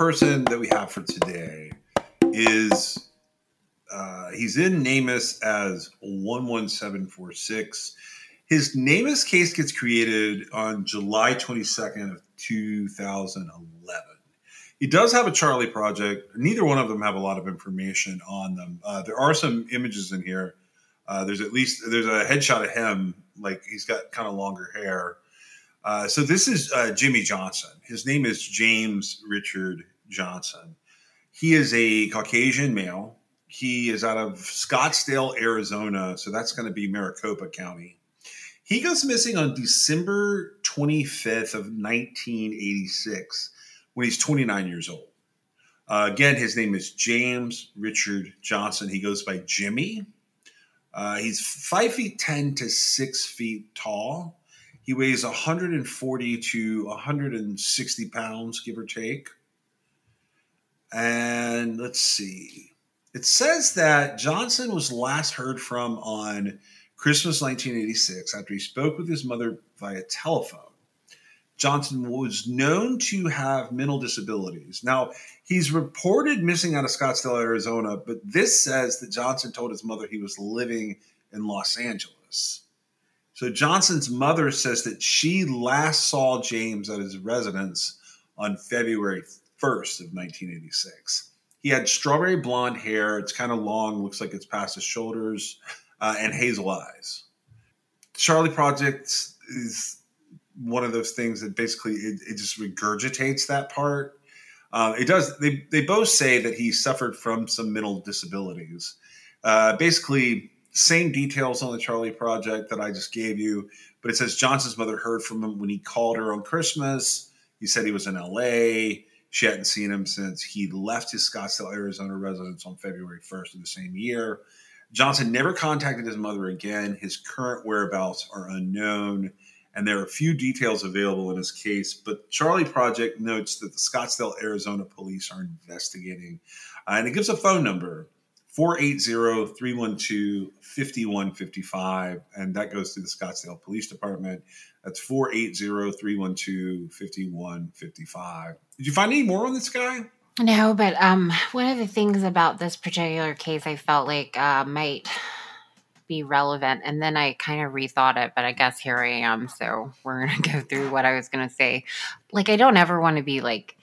Person that we have for today is uh, he's in NamUs as 11746. His NamUs case gets created on July 22nd of 2011. He does have a Charley project. Neither one of them have a lot of information on them. Uh, there are some images in here. Uh, there's at least there's a headshot of him, like he's got kind of longer hair. Uh, so this is uh, Jimmy Johnson. His name is James Richard Johnson. He is a Caucasian male. He is out of Scottsdale, Arizona. So that's going to be Maricopa County. He goes missing on December 25th of 1986 when he's 29 years old. Uh, again, his name is James Richard Johnson. He goes by Jimmy. Uh, he's five feet 10 to six feet tall. He weighs 140 to 160 pounds, give or take. And let's see. It says that Johnson was last heard from on Christmas 1986 after he spoke with his mother via telephone. Johnson was known to have mental disabilities. Now, he's reported missing out of Scottsdale, Arizona, but this says that Johnson told his mother he was living in Los Angeles. So Johnson's mother says that she last saw James at his residence on February 1st of 1986. He had strawberry blonde hair. It's kind of long, looks like it's past his shoulders, uh, and hazel eyes. Charley Project is one of those things that basically it, it just regurgitates that part. Uh, it does. They they both say that he suffered from some mental disabilities. Uh, basically, same details on the Charley Project that I just gave you, but it says Johnson's mother heard from him when he called her on Christmas. He said he was in L.A. She hadn't seen him since he left his Scottsdale, Arizona residence on February 1st of the same year. Johnson never contacted his mother again. His current whereabouts are unknown, and there are few details available in his case. But Charley Project notes that the Scottsdale, Arizona police are investigating, uh, and it gives a phone number 480 312 5155, and that goes to the Scottsdale Police Department. That's 480 312 5155. Did you find any more on this guy? No, but um, one of the things about this particular case I felt like uh, might be relevant, and then I kind of rethought it, but I guess here I am. So we're gonna go through what I was gonna say. Like, I don't ever want to be like,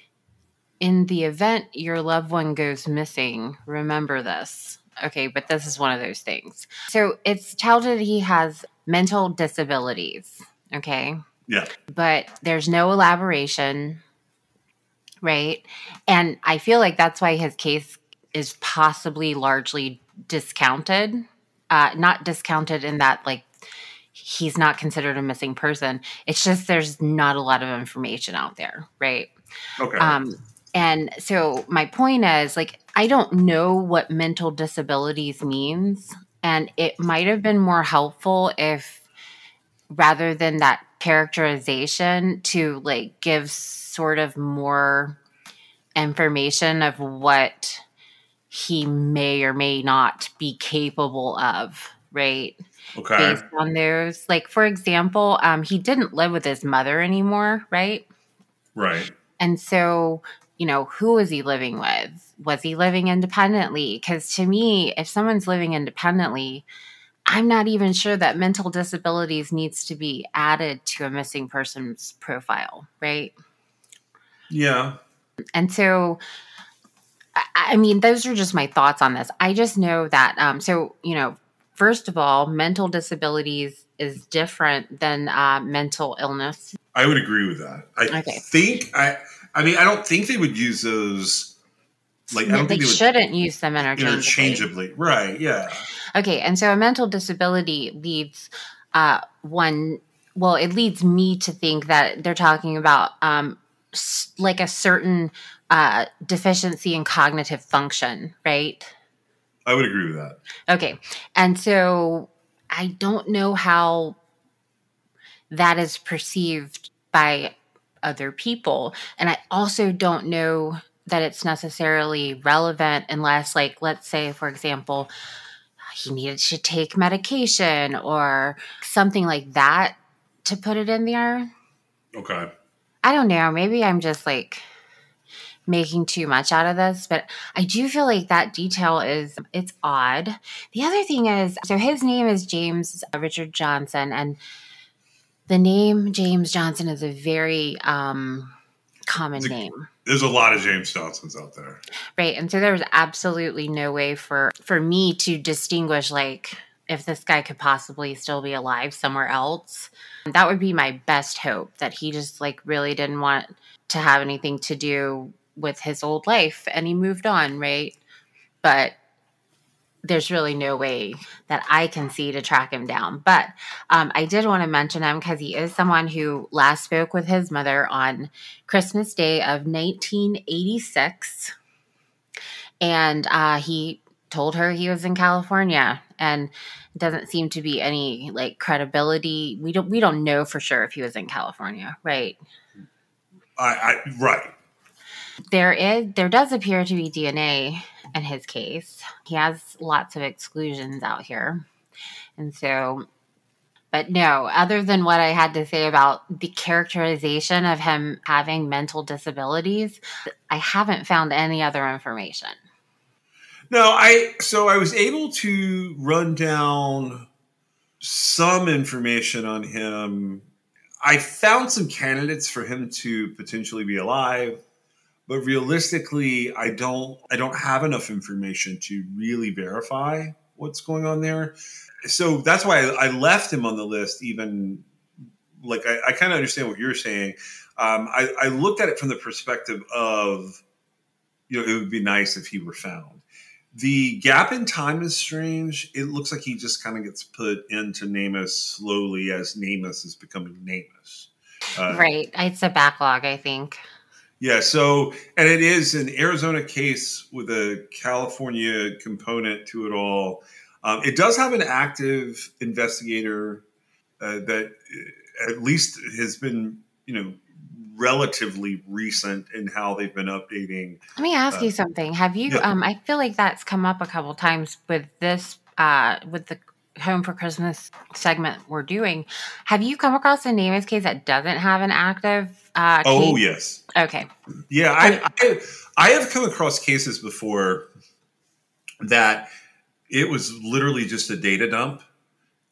in the event your loved one goes missing, remember this. Okay, but this is one of those things. So it's touted he has mental disabilities. Okay, Yeah. but there's no elaboration, right? And I feel like that's why his case is possibly largely discounted. Uh, not discounted in that, like, he's not considered a missing person. It's just there's not a lot of information out there, right? Okay. Um, and so my point is like I don't know what mental disabilities means and it might have been more helpful if rather than that characterization to like give sort of more information of what he may or may not be capable of, right? Okay. Based on those. Like, for example, um, he didn't live with his mother anymore, right? Right. And so, you know, who was he living with? Was he living independently? Because to me, if someone's living independently, I'm not even sure that mental disabilities needs to be added to a missing person's profile, right? Yeah. And so, I, I mean, those are just my thoughts on this. I just know that, um, so, you know, first of all, mental disabilities is different than uh, mental illness. I would agree with that. I Okay. think I. I mean, I don't think they would use those. Like, I don't they think they shouldn't use them interchangeably. interchangeably. Right. Yeah. Okay, and so a mental disability leads uh, one. Well, it leads me to think that they're talking about um, like a certain uh, deficiency in cognitive function, right? I would agree with that. Okay, and so I don't know how that is perceived by other people, and I also don't know that it's necessarily relevant unless, like, let's say, for example, he needed to take medication or something like that to put it in there. Okay. I don't know. Maybe I'm just like making too much out of this, but I do feel like that detail is it's odd. The other thing is so his name is James uh, Richard Johnson and the name James Johnson is a very um common a- name. There's a lot of James Johnsons out there. Right. And so there was absolutely no way for for me to distinguish like if this guy could possibly still be alive somewhere else. That would be my best hope that he just like really didn't want to have anything to do with his old life and he moved on, right? But there's really no way that I can see to track him down. But um, I did want to mention him because he is someone who last spoke with his mother on Christmas Day of 1986. And uh, he told her he was in California and it doesn't seem to be any like credibility. We don't we don't know for sure if he was in California, right? I, I right. There is there does appear to be DNA in his case. He has lots of exclusions out here. And so but no, other than what I had to say about the characterization of him having mental disabilities, I haven't found any other information. No, I so I was able to run down some information on him. I found some candidates for him to potentially be alive, but realistically, I don't I don't have enough information to really verify what's going on there. So that's why I, left him on the list. Even like I, I kind of understand what you're saying. Um, I, I looked at it from the perspective of you know it would be nice if he were found. The gap in time is strange. It looks like he just kind of gets put into Namus slowly as Namus is becoming Namus. Uh, right. It's a backlog, I think. Yeah. So, and it is an Arizona case with a California component to it all. Um, it does have an active investigator uh, that uh, at least has been, you know, relatively recent in how they've been updating. Let me ask Uh, you something. Have you yeah. um I feel like that's come up a couple times with this uh with the home for Christmas segment we're doing. Have you come across a Namus case that doesn't have an active uh Oh, case? yes. Okay. Yeah, I, I I have come across cases before that it was literally just a data dump,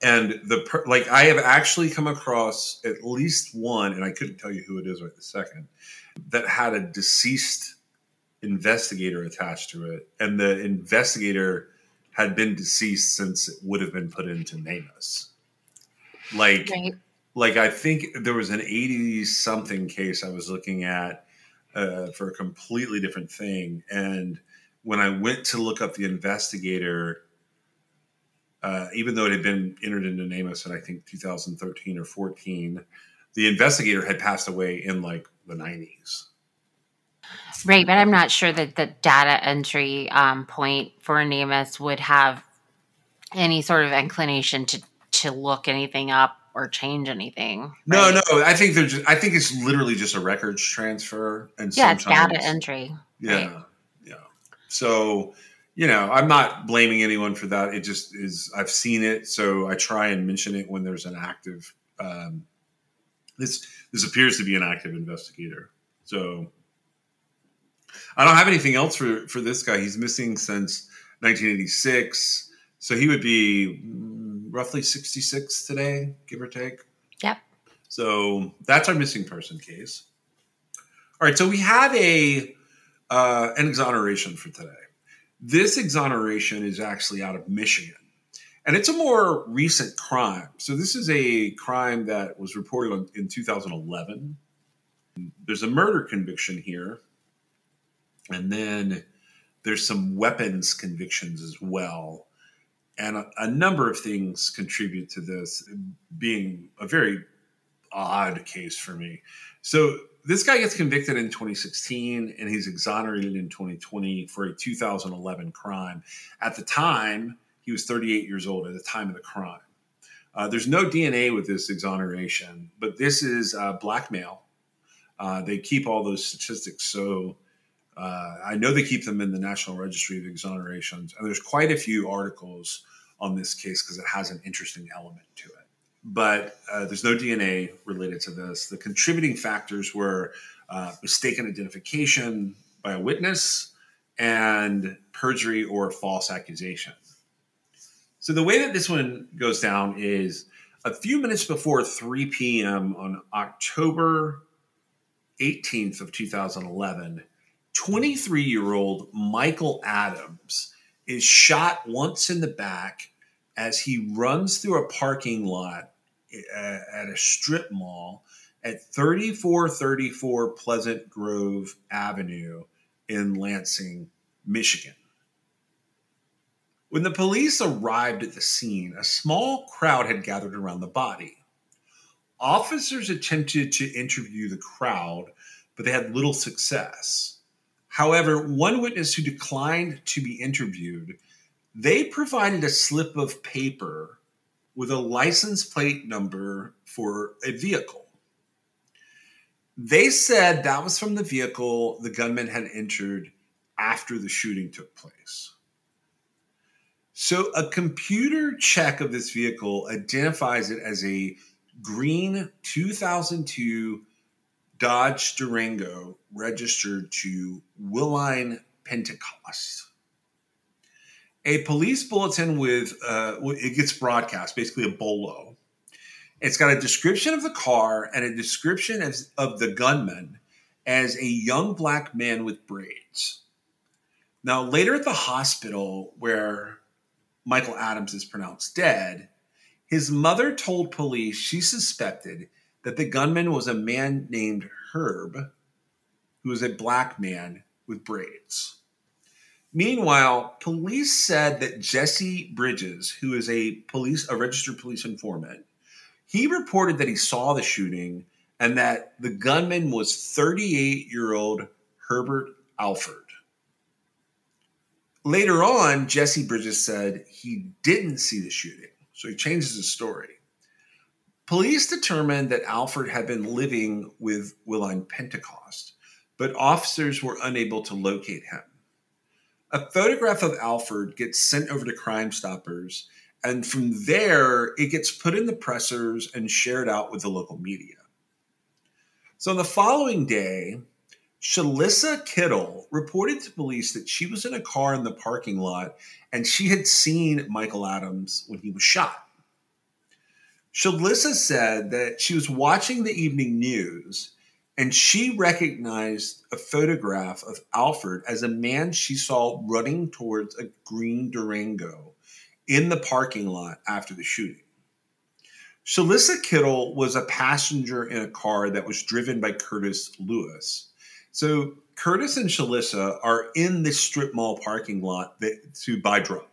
and the per, like I have actually come across at least one, and I couldn't tell you who it is right this second, that had a deceased investigator attached to it, and the investigator had been deceased since it would have been put into NAMUS. Like Right. like I think there was an 80 something case I was looking at uh, for a completely different thing. And when I went to look up the investigator, uh, even though it had been entered into NAMUS in I think 2013 or 14, the investigator had passed away in like the 90s. Right, but I'm not sure that the data entry um point for Namus would have any sort of inclination to to look anything up or change anything. No, right? no, I think there's. I think it's literally just a records transfer, and Yeah, it's data sometimes- entry. Yeah, Right. yeah. So, you know, I'm not blaming anyone for that. It just is. I've seen it, so I try and mention it when there's an active. Um, this this appears to be an active investigator. So I don't have anything else for for this guy. He's missing since 1986, so he would be roughly 66 today, give or take. Yep. So that's our missing person case. All right, so we have a uh, an exoneration for today. This exoneration is actually out of Michigan, and it's a more recent crime. So this is a crime that was reported on, in 2011. There's a murder conviction here, and then there's some weapons convictions as well. And a, a number of things contribute to this being a very odd case for me. So this guy gets convicted in 2016 and he's exonerated in 2020 for a 2011 crime. At the time, he was 38 years old at the time of the crime. Uh, there's no DNA with this exoneration, but this is uh, blackmail. Uh, they keep all those statistics, so uh, I know they keep them in the National Registry of Exonerations, and there's quite a few articles on this case because it has an interesting element to it but uh, there's no DNA related to this. The contributing factors were uh, mistaken identification by a witness and perjury or false accusation. So the way that this one goes down is a few minutes before 3 p.m. on October 18th of 2011, 23-year-old Michael Adams is shot once in the back as he runs through a parking lot uh, at a strip mall at 3434 Pleasant Grove Avenue in Lansing, Michigan. When the police arrived at the scene, a small crowd had gathered around the body. Officers attempted to interview the crowd, but they had little success. However, one witness who declined to be interviewed, they provided a slip of paper with a license plate number for a vehicle. They said that was from the vehicle the gunman had entered after the shooting took place. So, a computer check of this vehicle identifies it as a green 2002 Dodge Durango registered to Willine Pentecost a police bulletin with uh, it gets broadcast, basically a bolo. It's got a description of the car and a description of, of the gunman as a young black man with braids. Now, later at the hospital where Michael Adams is pronounced dead, his mother told police she suspected that the gunman was a man named Herb, who was a black man with braids. Meanwhile, police said that Jesse Bridges, who is a police a registered police informant, he reported that he saw the shooting and that the gunman was 38-year-old Herbert Alford. Later on, Jesse Bridges said he didn't see the shooting, so he changes his story. Police determined that Alford had been living with Willine Pentecost, but officers were unable to locate him a photograph of Alford gets sent over to Crime Stoppers, and from there, it gets put in the pressers and shared out with the local media. So on the following day, Shalissa Kittle reported to police that she was in a car in the parking lot and she had seen Michael Adams when he was shot. Shalissa said that she was watching the evening news and she recognized a photograph of Alford as a man she saw running towards a green Durango in the parking lot after the shooting. Shalissa Kittle was a passenger in a car that was driven by Curtis Lewis. So Curtis and Shalissa are in this strip mall parking lot that, to buy drugs.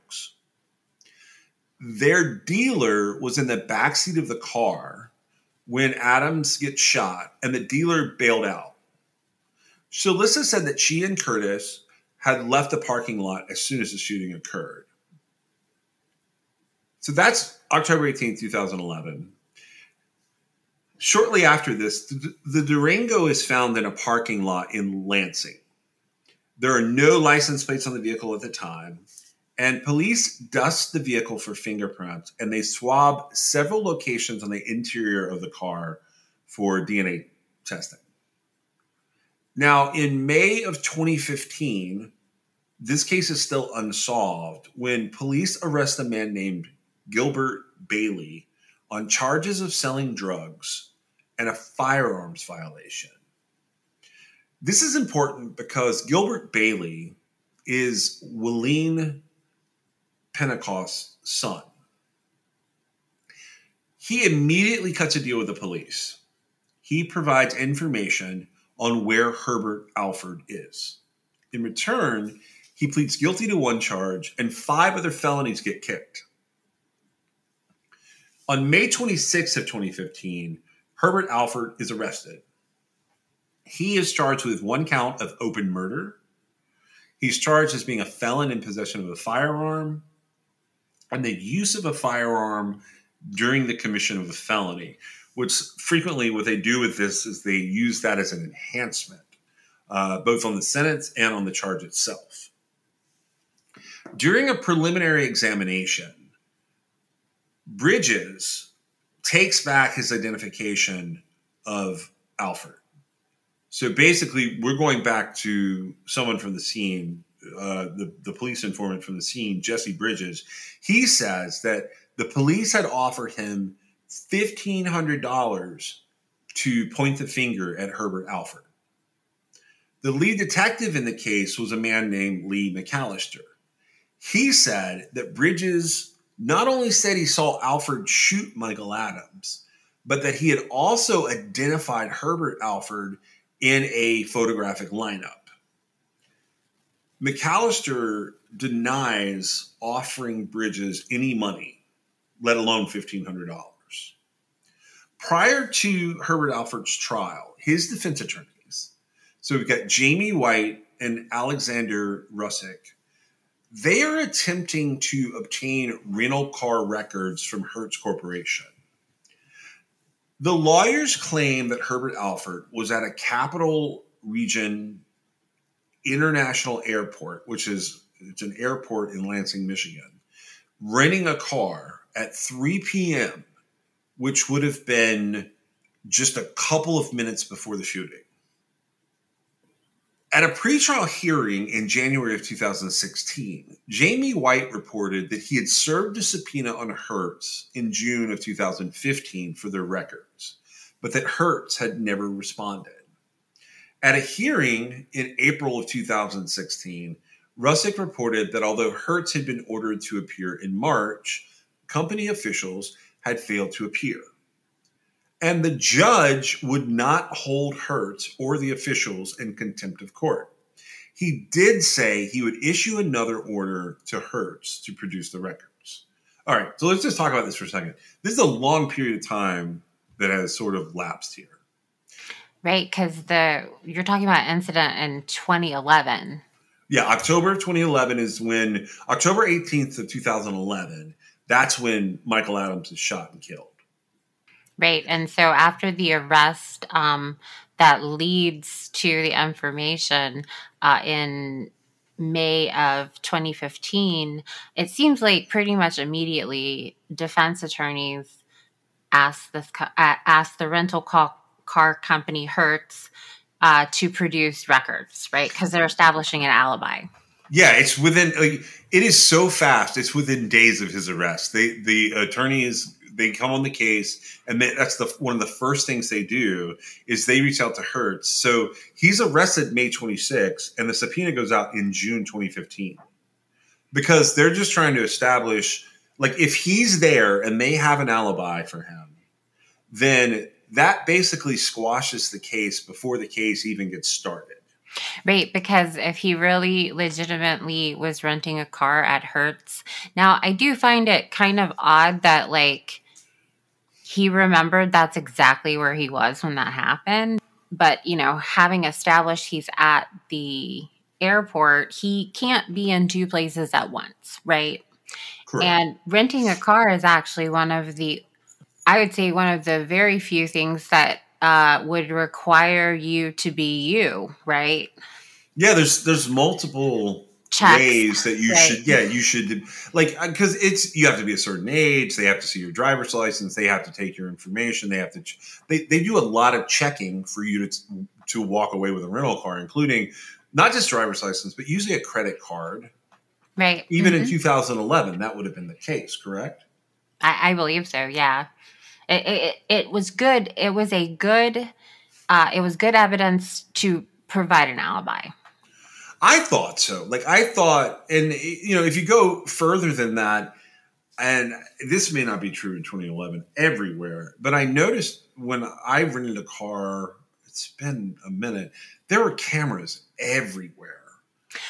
Their dealer was in the backseat of the car when Adams gets shot and the dealer bailed out. So Shalissa said that she and Curtis had left the parking lot as soon as the shooting occurred. So that's October 18, 2011. Shortly after this, the Durango is found in a parking lot in Lansing. There are no license plates on the vehicle at the time. And police dust the vehicle for fingerprints and they swab several locations on the interior of the car for DNA testing. Now, in May of 2015, this case is still unsolved when police arrest a man named Gilbert Bailey on charges of selling drugs and a firearms violation. This is important because Gilbert Bailey is Willeen Pentecost's son. He immediately cuts a deal with the police. He provides information on where Herbert Alford is. In return, he pleads guilty to one charge and five other felonies get kicked. On May 26th of 2015, Herbert Alford is arrested. He is charged with one count of open murder. He's charged as being a felon in possession of a firearm and the use of a firearm during the commission of a felony, What's frequently what they do with this is they use that as an enhancement, uh, both on the sentence and on the charge itself. During a preliminary examination, Bridges takes back his identification of Alford. So basically, we're going back to someone from the scene, uh, the, the police informant from the scene, Jesse Bridges. He says that the police had offered him $1,500 to point the finger at Herbert Alford. The lead detective in the case was a man named Lee McAllister. He said that Bridges not only said he saw Alford shoot Michael Adams, but that he had also identified Herbert Alford in a photographic lineup. McAllister denies offering Bridges any money, let alone $1,500. Prior to Herbert Alford's trial, his defense attorneys, so we've got Jamie White and Alexander Rusek, they are attempting to obtain rental car records from Hertz Corporation. The lawyers claim that Herbert Alford was at a capital region international airport, which is it's an airport in Lansing, Michigan, renting a car at 3 p.m., which would have been just a couple of minutes before the shooting. At a pretrial hearing in January of 2016, Jamie White reported that he had served a subpoena on Hertz in June of 2015 for their records, but that Hertz had never responded. At a hearing in April of 2016, Rusek reported that although Hertz had been ordered to appear in March, company officials had failed to appear. And the judge would not hold Hertz or the officials in contempt of court. He did say he would issue another order to Hertz to produce the records. All right, so let's just talk about this for a second. This is a long period of time that has sort of lapsed here. Right, because the you're talking about incident in 2011. Yeah, October of 2011 is when October 18th of 2011. That's when Michael Adams is shot and killed. Right. And so after the arrest um, that leads to the information uh, in May of 2015, it seems like pretty much immediately defense attorneys asked this uh, asked the rental car, car company Hertz uh, to produce records, right? Because they're establishing an alibi. Yeah, it's within. Like, it is so fast. It's within days of his arrest. They the attorneys they come on the case, and they, that's the one of the first things they do is they reach out to Hertz. So he's arrested May 26, and the subpoena goes out in June 2015 because they're just trying to establish like if he's there and they have an alibi for him, then that basically squashes the case before the case even gets started. Right, because if he really legitimately was renting a car at Hertz, now I do find it kind of odd that like he remembered that's exactly where he was when that happened. But you know, having established he's at the airport, he can't be in two places at once, right? Correct. And renting a car is actually one of the, I would say, one of the very few things that uh, would require you to be you, right? Yeah, there's there's multiple Checks. ways that you Right. should yeah you should like because it's you have to be a certain age they have to see your driver's license they have to take your information they have to they, they do a lot of checking for you to to walk away with a rental car including not just driver's license but usually a credit card Right. even in Mhm. 2011 that would have been the case correct I, I believe so. Yeah. It, it, it was good. It was a good, uh, it was good evidence to provide an alibi. I thought so. Like I thought, and you know, if you go further than that, and this may not be true in 2011 everywhere, but I noticed when I rented a car, it's been a minute, there were cameras everywhere.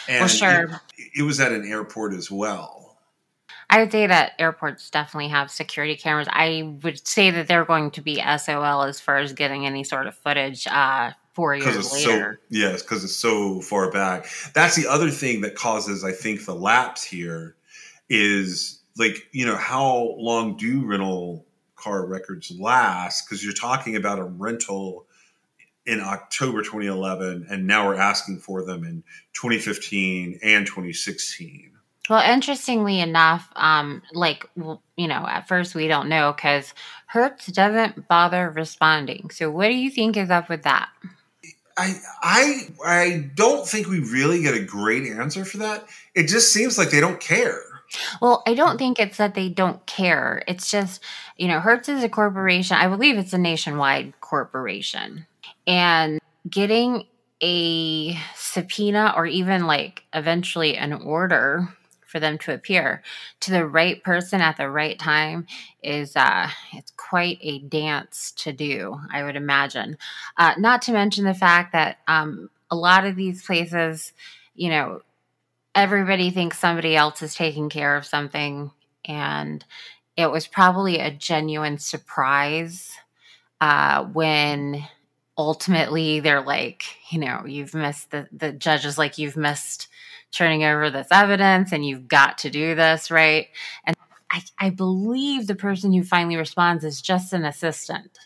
And Well, sure. It, it was at an airport as well. I would say that airports definitely have security cameras. I would say that they're going to be SOL as far as getting any sort of footage uh, four years it's later. so yes, because it's so far back. That's the other thing that causes, I think, the lapse here is like you know how long do rental car records last? Because you're talking about a rental in October 2011, and now we're asking for them in 2015 and 2016. Well, interestingly enough, um, like you know, at first we don't know because Hertz doesn't bother responding. So, what do you think is up with that? I I I don't think we really get a great answer for that. It just seems like they don't care. Well, I don't think it's that they don't care. It's just, you know, Hertz is a corporation. I believe it's a nationwide corporation. And getting a subpoena or even like eventually an order for them to appear. To the right person at the right time is uh it's quite a dance to do i would imagine. Uh not to mention the fact that um a lot of these places you know everybody thinks somebody else is taking care of something and it was probably a genuine surprise uh, when ultimately they're like you know you've missed the the judge is like you've missed turning over this evidence and you've got to do this right? And I, I believe the person who finally responds is just an assistant.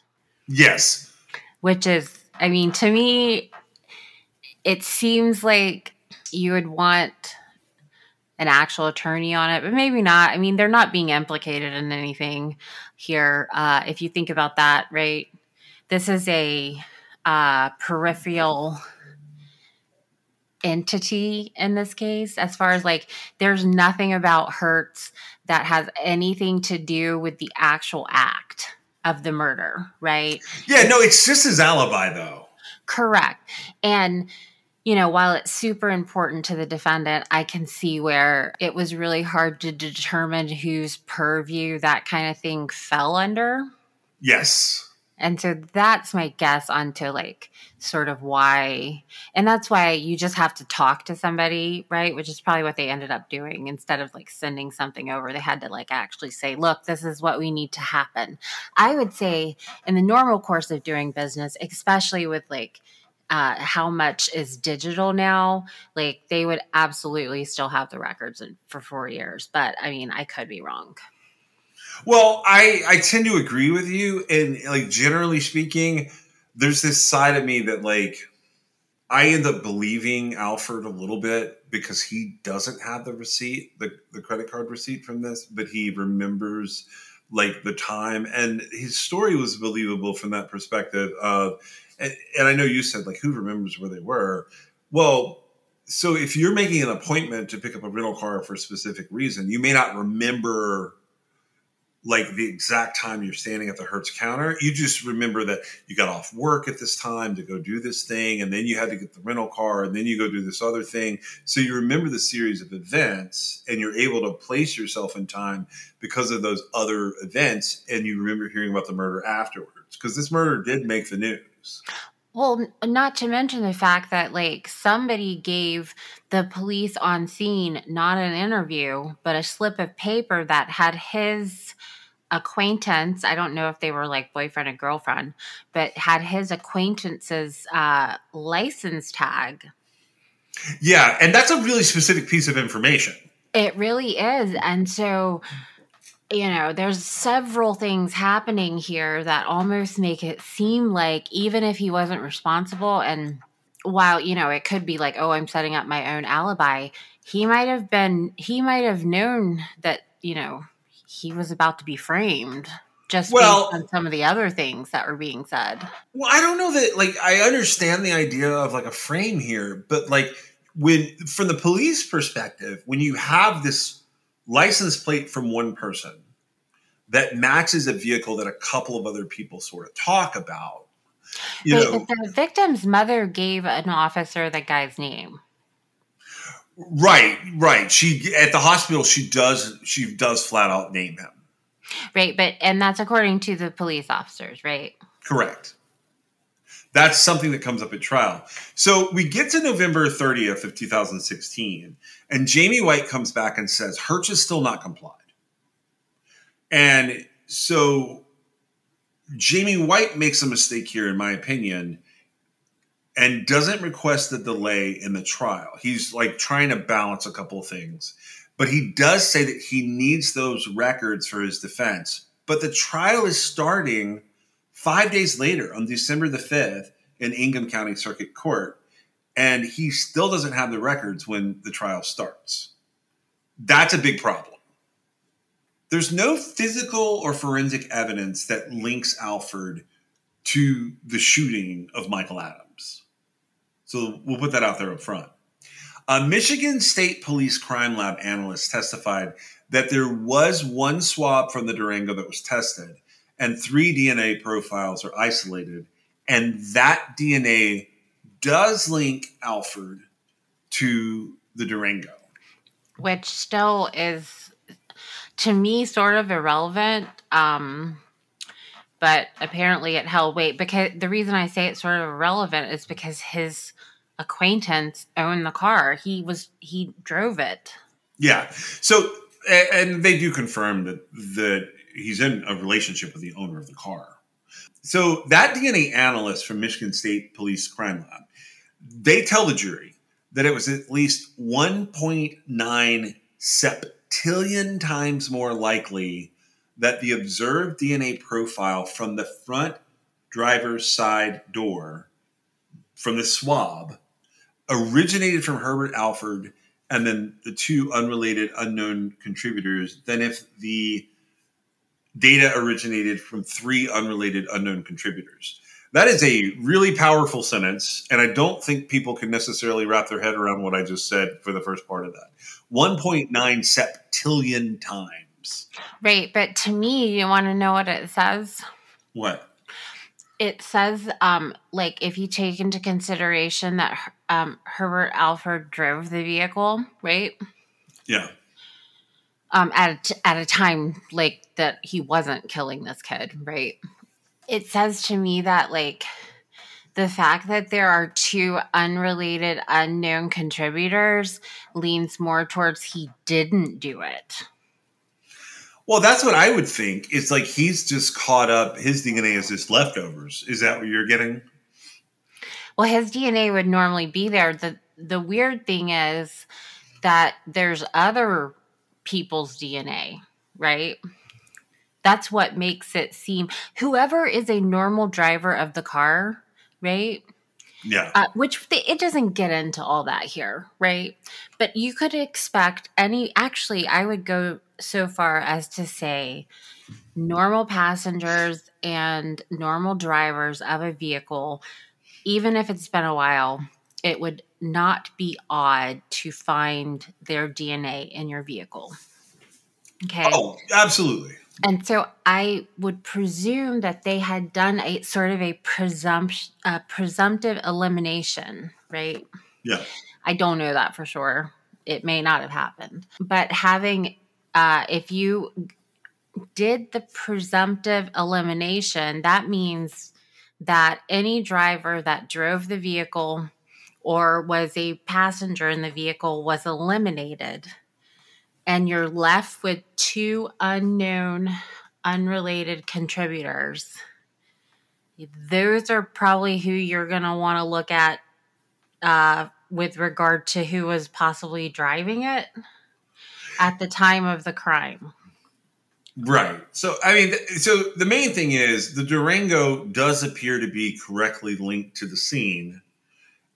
Yes. which is i mean to me it seems like you would want an actual attorney on it but maybe not. I mean they're not being implicated in anything here uh, if you think about that right? This is a uh, peripheral entity in this case as far as like there's nothing about hertz that has anything to do with the actual act of the murder right Yeah. No, it's just his alibi though. Correct. And, you know, while it's super important to the defendant, I can see where it was really hard to determine whose purview that kind of thing fell under. Yes. And so that's my guess onto like sort of why. And that's why you just have to talk to somebody, right? Which is probably what they ended up doing instead of like sending something over. They had to like actually say, look, this is what we need to happen. I would say in the normal course of doing business, especially with like, uh, how much is digital now? Like they would absolutely still have the records in, for four years, but I mean, I could be wrong. Well, I I tend to agree with you, and like generally speaking, there's this side of me that like I end up believing Alford a little bit because he doesn't have the receipt, the the credit card receipt from this, but he remembers like the time, and his story was believable from that perspective of, and, and I know you said like who remembers where they were, well. So if you're making an appointment to pick up a rental car for a specific reason, you may not remember like the exact time you're standing at the Hertz counter. You just remember that you got off work at this time to go do this thing, and then you had to get the rental car, and then you go do this other thing. So you remember the series of events, and you're able to place yourself in time because of those other events, and you remember hearing about the murder afterwards. Because this murder did make the news. Well, not to mention the fact that like somebody gave the police on scene not an interview, but a slip of paper that had his acquaintance. I don't know if they were like boyfriend and girlfriend, but had his acquaintance's uh, license tag. Yeah, and that's a really specific piece of information. It really is. And so, you know, there's several things happening here that almost make it seem like even if he wasn't responsible and while you know it could be like oh i'm setting up my own alibi he might have been he might have known that you know he was about to be framed just Well- based on some of the other things that were being said. Well, I don't know that like I understand the idea of like a frame here, but like when from the police perspective, when you have this license plate from one person that matches a vehicle that a couple of other people sort of talk about, you know, the victim's mother gave an officer the guy's name right, right. She at the hospital she does she does flat out name him. right but and that's according to the police officers right Correct. That's something that comes up at trial. So we get to November 30th of 2016, and Jamie White comes back and says Hertz is still not complied. And so Jamie White makes a mistake here, in my opinion, and doesn't request the delay in the trial. He's like trying to balance a couple things, but he does say that he needs those records for his defense. But the trial is starting five days later on December the 5th in Ingham County Circuit Court, and he still doesn't have the records when the trial starts. That's a big problem. There's no physical or forensic evidence that links Alford to the shooting of Michael Adams. So we'll put that out there up front. A Michigan State Police Crime Lab analyst testified that there was one swab from the Durango that was tested, and three DNA profiles are isolated, and that DNA does link Alford to the Durango. which still is to me sort of irrelevant um but apparently it held weight because the reason i say it's sort of irrelevant is because his acquaintance owned the car he was he drove it Yeah. So, and they do confirm that that he's in a relationship with the owner of the car. So that DNA analyst from Michigan State Police Crime Lab, they tell the jury that it was at least 1.9 septillion times more likely that the observed DNA profile from the front driver's side door from the swab originated from Herbert Alford and then the two unrelated unknown contributors than if the data originated from three unrelated unknown contributors. That is a really powerful sentence, and I don't think people can necessarily wrap their head around what I just said for the first part of that. 1.9 septillion times. right but to me you want to know what it says What? It says um like if you take into consideration that um herbert alford drove the vehicle right? Yeah. um at a t- at a time like that he wasn't killing this kid right? It says to me that like the fact that there are two unrelated unknown contributors leans more towards he didn't do it Well, that's what I would think. It's like he's just caught up. His DNA is just leftovers. Is that what you're getting? well his dna would normally be there the the weird thing is that there's other people's dna right that's what makes it seem whoever is a normal driver of the car right Yeah. uh, which th- it doesn't get into all that here, right? But you could expect any. Actually, I would go so far as to say normal passengers and normal drivers of a vehicle, even if it's been a while, it would not be odd to find their DNA in your vehicle. Okay. Oh, absolutely. And so I would presume that they had done a sort of a presumption, uh, presumptive elimination, right? Yeah. I don't know that for sure. It may not have happened, but having, uh, if you did the presumptive elimination, that means that any driver that drove the vehicle or was a passenger in the vehicle was eliminated and you're left with two unknown, unrelated contributors. Those are probably who you're going to want to look at uh, with regard to who was possibly driving it at the time of the crime. Right. So, I mean, so the main thing is the Durango does appear to be correctly linked to the scene,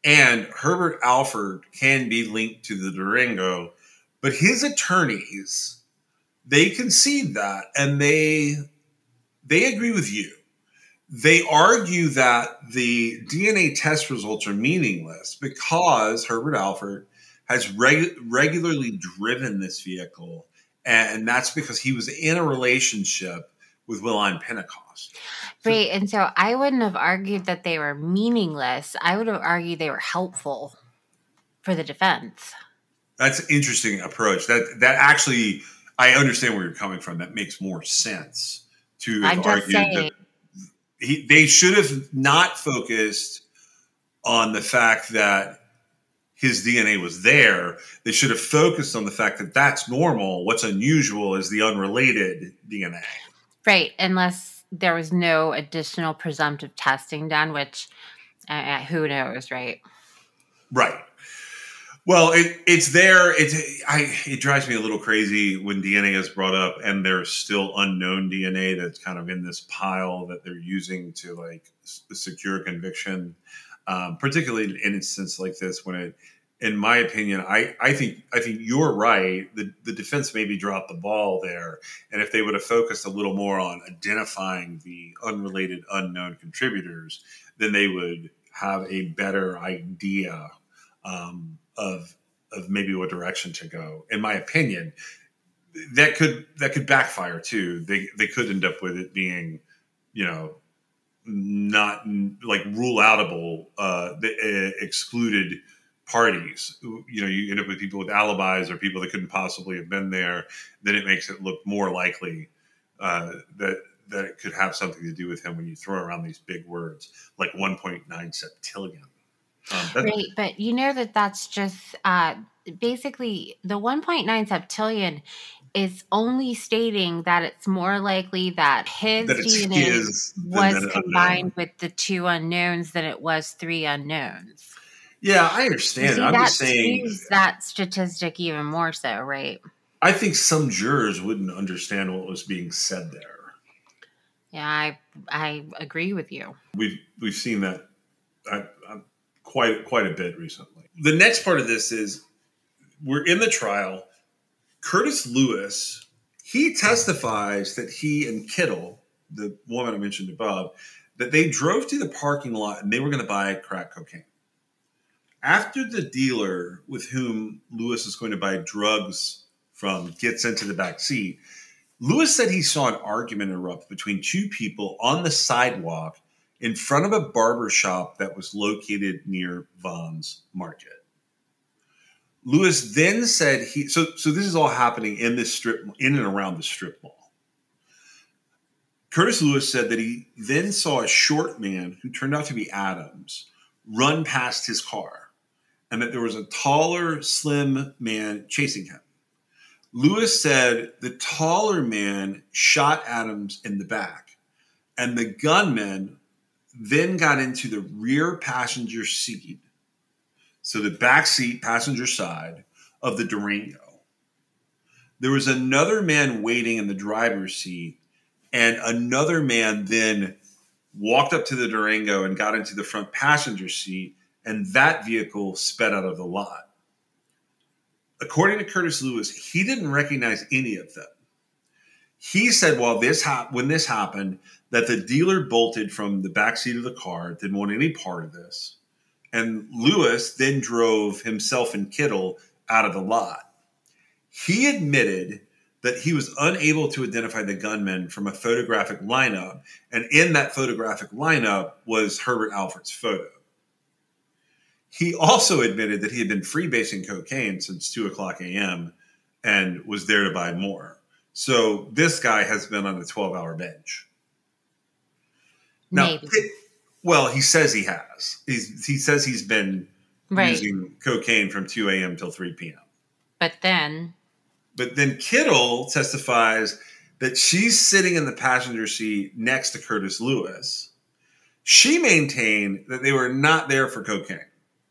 and Herbert Alford can be linked to the Durango, but his attorneys they concede that and they they agree with you. They argue that the DNA test results are meaningless because Herbert Alford has reg- regularly driven this vehicle, and that's because he was in a relationship with Willine Pentecost. Right. And so I wouldn't have argued that they were meaningless. I would have argued they were helpful for the defense. That's an interesting approach. That that actually, I understand where you're coming from. That makes more sense to have argued that he, they should have not focused on the fact that his DNA was there. They should have focused on the fact that that's normal. What's unusual is the unrelated DNA. Right. Unless there was no additional presumptive testing done, which uh, who knows, right? Right. Well, it, it's there. It I it drives me a little crazy when DNA is brought up and there's still unknown DNA that's kind of in this pile that they're using to like s- secure conviction. Um, particularly in an instance like this, when it, in my opinion, I, I think I think you're right. The the defense maybe dropped the ball there, and if they would have focused a little more on identifying the unrelated unknown contributors, then they would have a better idea um, of of maybe what direction to go. In my opinion, that could that could backfire too. They they could end up with it being, you know, not like rule outable, uh, uh, excluded parties. You know, you end up with people with alibis or people that couldn't possibly have been there. Then it makes it look more likely uh, that that it could have something to do with him when you throw around these big words like 1.9 septillion. Um, Right. But you know that that's just uh, basically the 1.9 septillion is only stating that it's more likely that his that DNA his was unknown. combined with the two unknowns than it was three unknowns. Yeah, I understand. see, I'm that just saying. that statistic even more so, right? I think some jurors wouldn't understand what was being said there. Yeah, I I agree with you. We've we've seen that uh, uh, quite quite a bit recently. The next part of this is we're in the trial. Curtis Lewis he testifies that he and Kittle, the woman I mentioned above, that they drove to the parking lot and they were going to buy crack cocaine. After the dealer with whom Lewis is going to buy drugs from gets into the back seat, Lewis said he saw an argument erupt between two people on the sidewalk in front of a barber shop that was located near Vaughn's Market. Lewis then said he so so this is all happening in this strip in and around the strip mall. Curtis Lewis said that he then saw a short man who turned out to be Adams run past his car and that there was a taller, slim man chasing him. Lewis said the taller man shot Adams in the back, and the gunman then got into the rear passenger seat, so the back seat, passenger side of the Durango. There was another man waiting in the driver's seat, and another man then walked up to the Durango and got into the front passenger seat, and that vehicle sped out of the lot according to Curtis Lewis, he didn't recognize any of them. He said, while this hap- when this happened, that the dealer bolted from the back seat of the car, didn't want any part of this, and Lewis then drove himself and Kittle out of the lot. He admitted that he was unable to identify the gunman from a photographic lineup, and in that photographic lineup was Herbert Alford's photo. He also admitted that he had been freebasing cocaine since 2 o'clock a.m. and was there to buy more. So this guy has been on a 12 hour bench. Now, well, he says he has. He's, he says he's been Right. using cocaine from 2 a.m. till 3 p.m. But then But then Kittle testifies that she's sitting in the passenger seat next to Curtis Lewis. She maintained that they were not there for cocaine,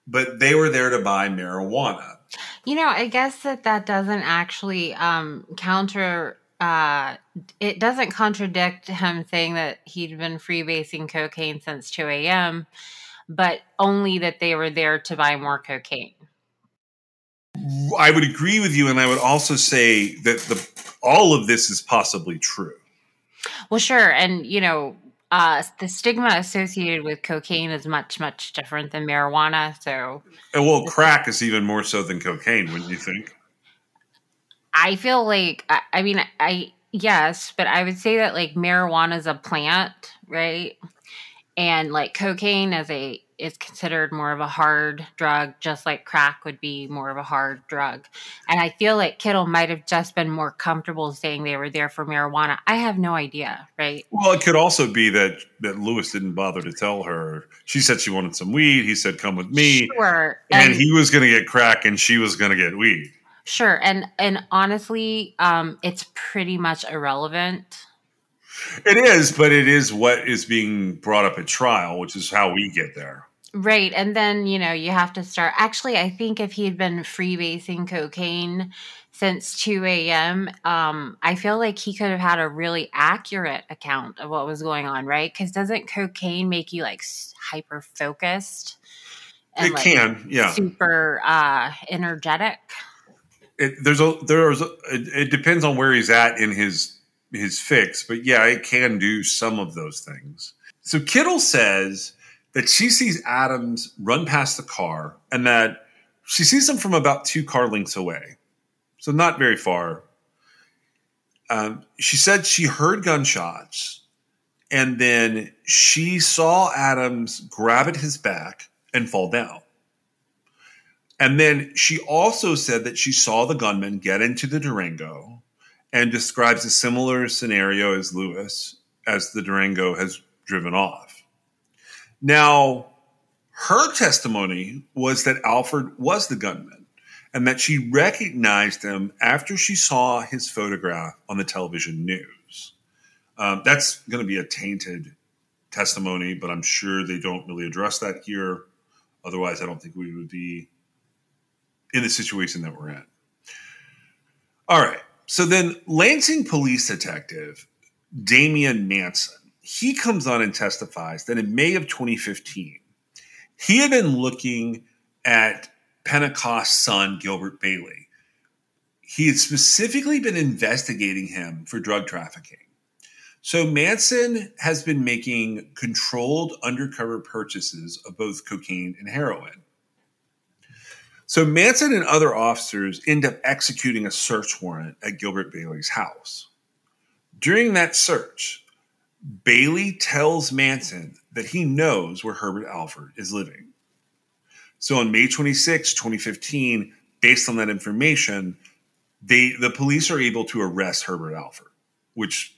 but they were there to buy marijuana. You know, I guess that that doesn't actually um, counter. Uh, it doesn't contradict him saying that he'd been freebasing cocaine since 2 a.m. but only that they were there to buy more cocaine. I would agree with you, and I would also say that the all of this is possibly true. Well, sure, and you know, uh, the stigma associated with cocaine is much, much different than marijuana. So, And well, crack is even more so than cocaine, wouldn't you think? I feel like I, I mean I yes, but I would say that like marijuana is a plant, right? And like cocaine as a is considered more of a hard drug, just like crack would be more of a hard drug. And I feel like Kittle might have just been more comfortable saying they were there for marijuana. I have no idea, right? Well, it could also be that that Lewis didn't bother to tell her. She said she wanted some weed. He said, "Come with me," Sure. and he was going to get crack, and she was going to get weed. Sure, and and honestly, um, it's pretty much irrelevant. It is, but it is what is being brought up at trial, which is how we get there. Right. And then, you know, you have to start. Actually, I think if he had been freebasing cocaine since 2 a.m., um, I feel like he could have had a really accurate account of what was going on, right? Because doesn't cocaine make you like hyper focused? it can, yeah. Super uh, energetic. It, there's a there's a, it, it depends on where he's at in his his fix, but yeah, it can do some of those things. So Kittle says that she sees Adams run past the car and that she sees him from about two car lengths away, so not very far. Um, she said she heard gunshots, and then she saw Adams grab at his back and fall down. And then she also said that she saw the gunman get into the Durango and describes a similar scenario as Lewis as the Durango has driven off. Now, her testimony was that Alford was the gunman and that she recognized him after she saw his photograph on the television news. Um, that's going to be a tainted testimony, but I'm sure they don't really address that here. Otherwise, I don't think we would be in the situation that we're in. All right. So then, Lansing police detective Damian Manson, he comes on and testifies that in May of 2015, he had been looking at Pentecost's son, Gilbert Bailey. He had specifically been investigating him for drug trafficking. So Manson has been making controlled undercover purchases of both cocaine and heroin. So Manson and other officers end up executing a search warrant at Gilbert Bailey's house. During that search, Bailey tells Manson that he knows where Herbert Alford is living. So on May 26, 2015, based on that information, they the police are able to arrest Herbert Alford, which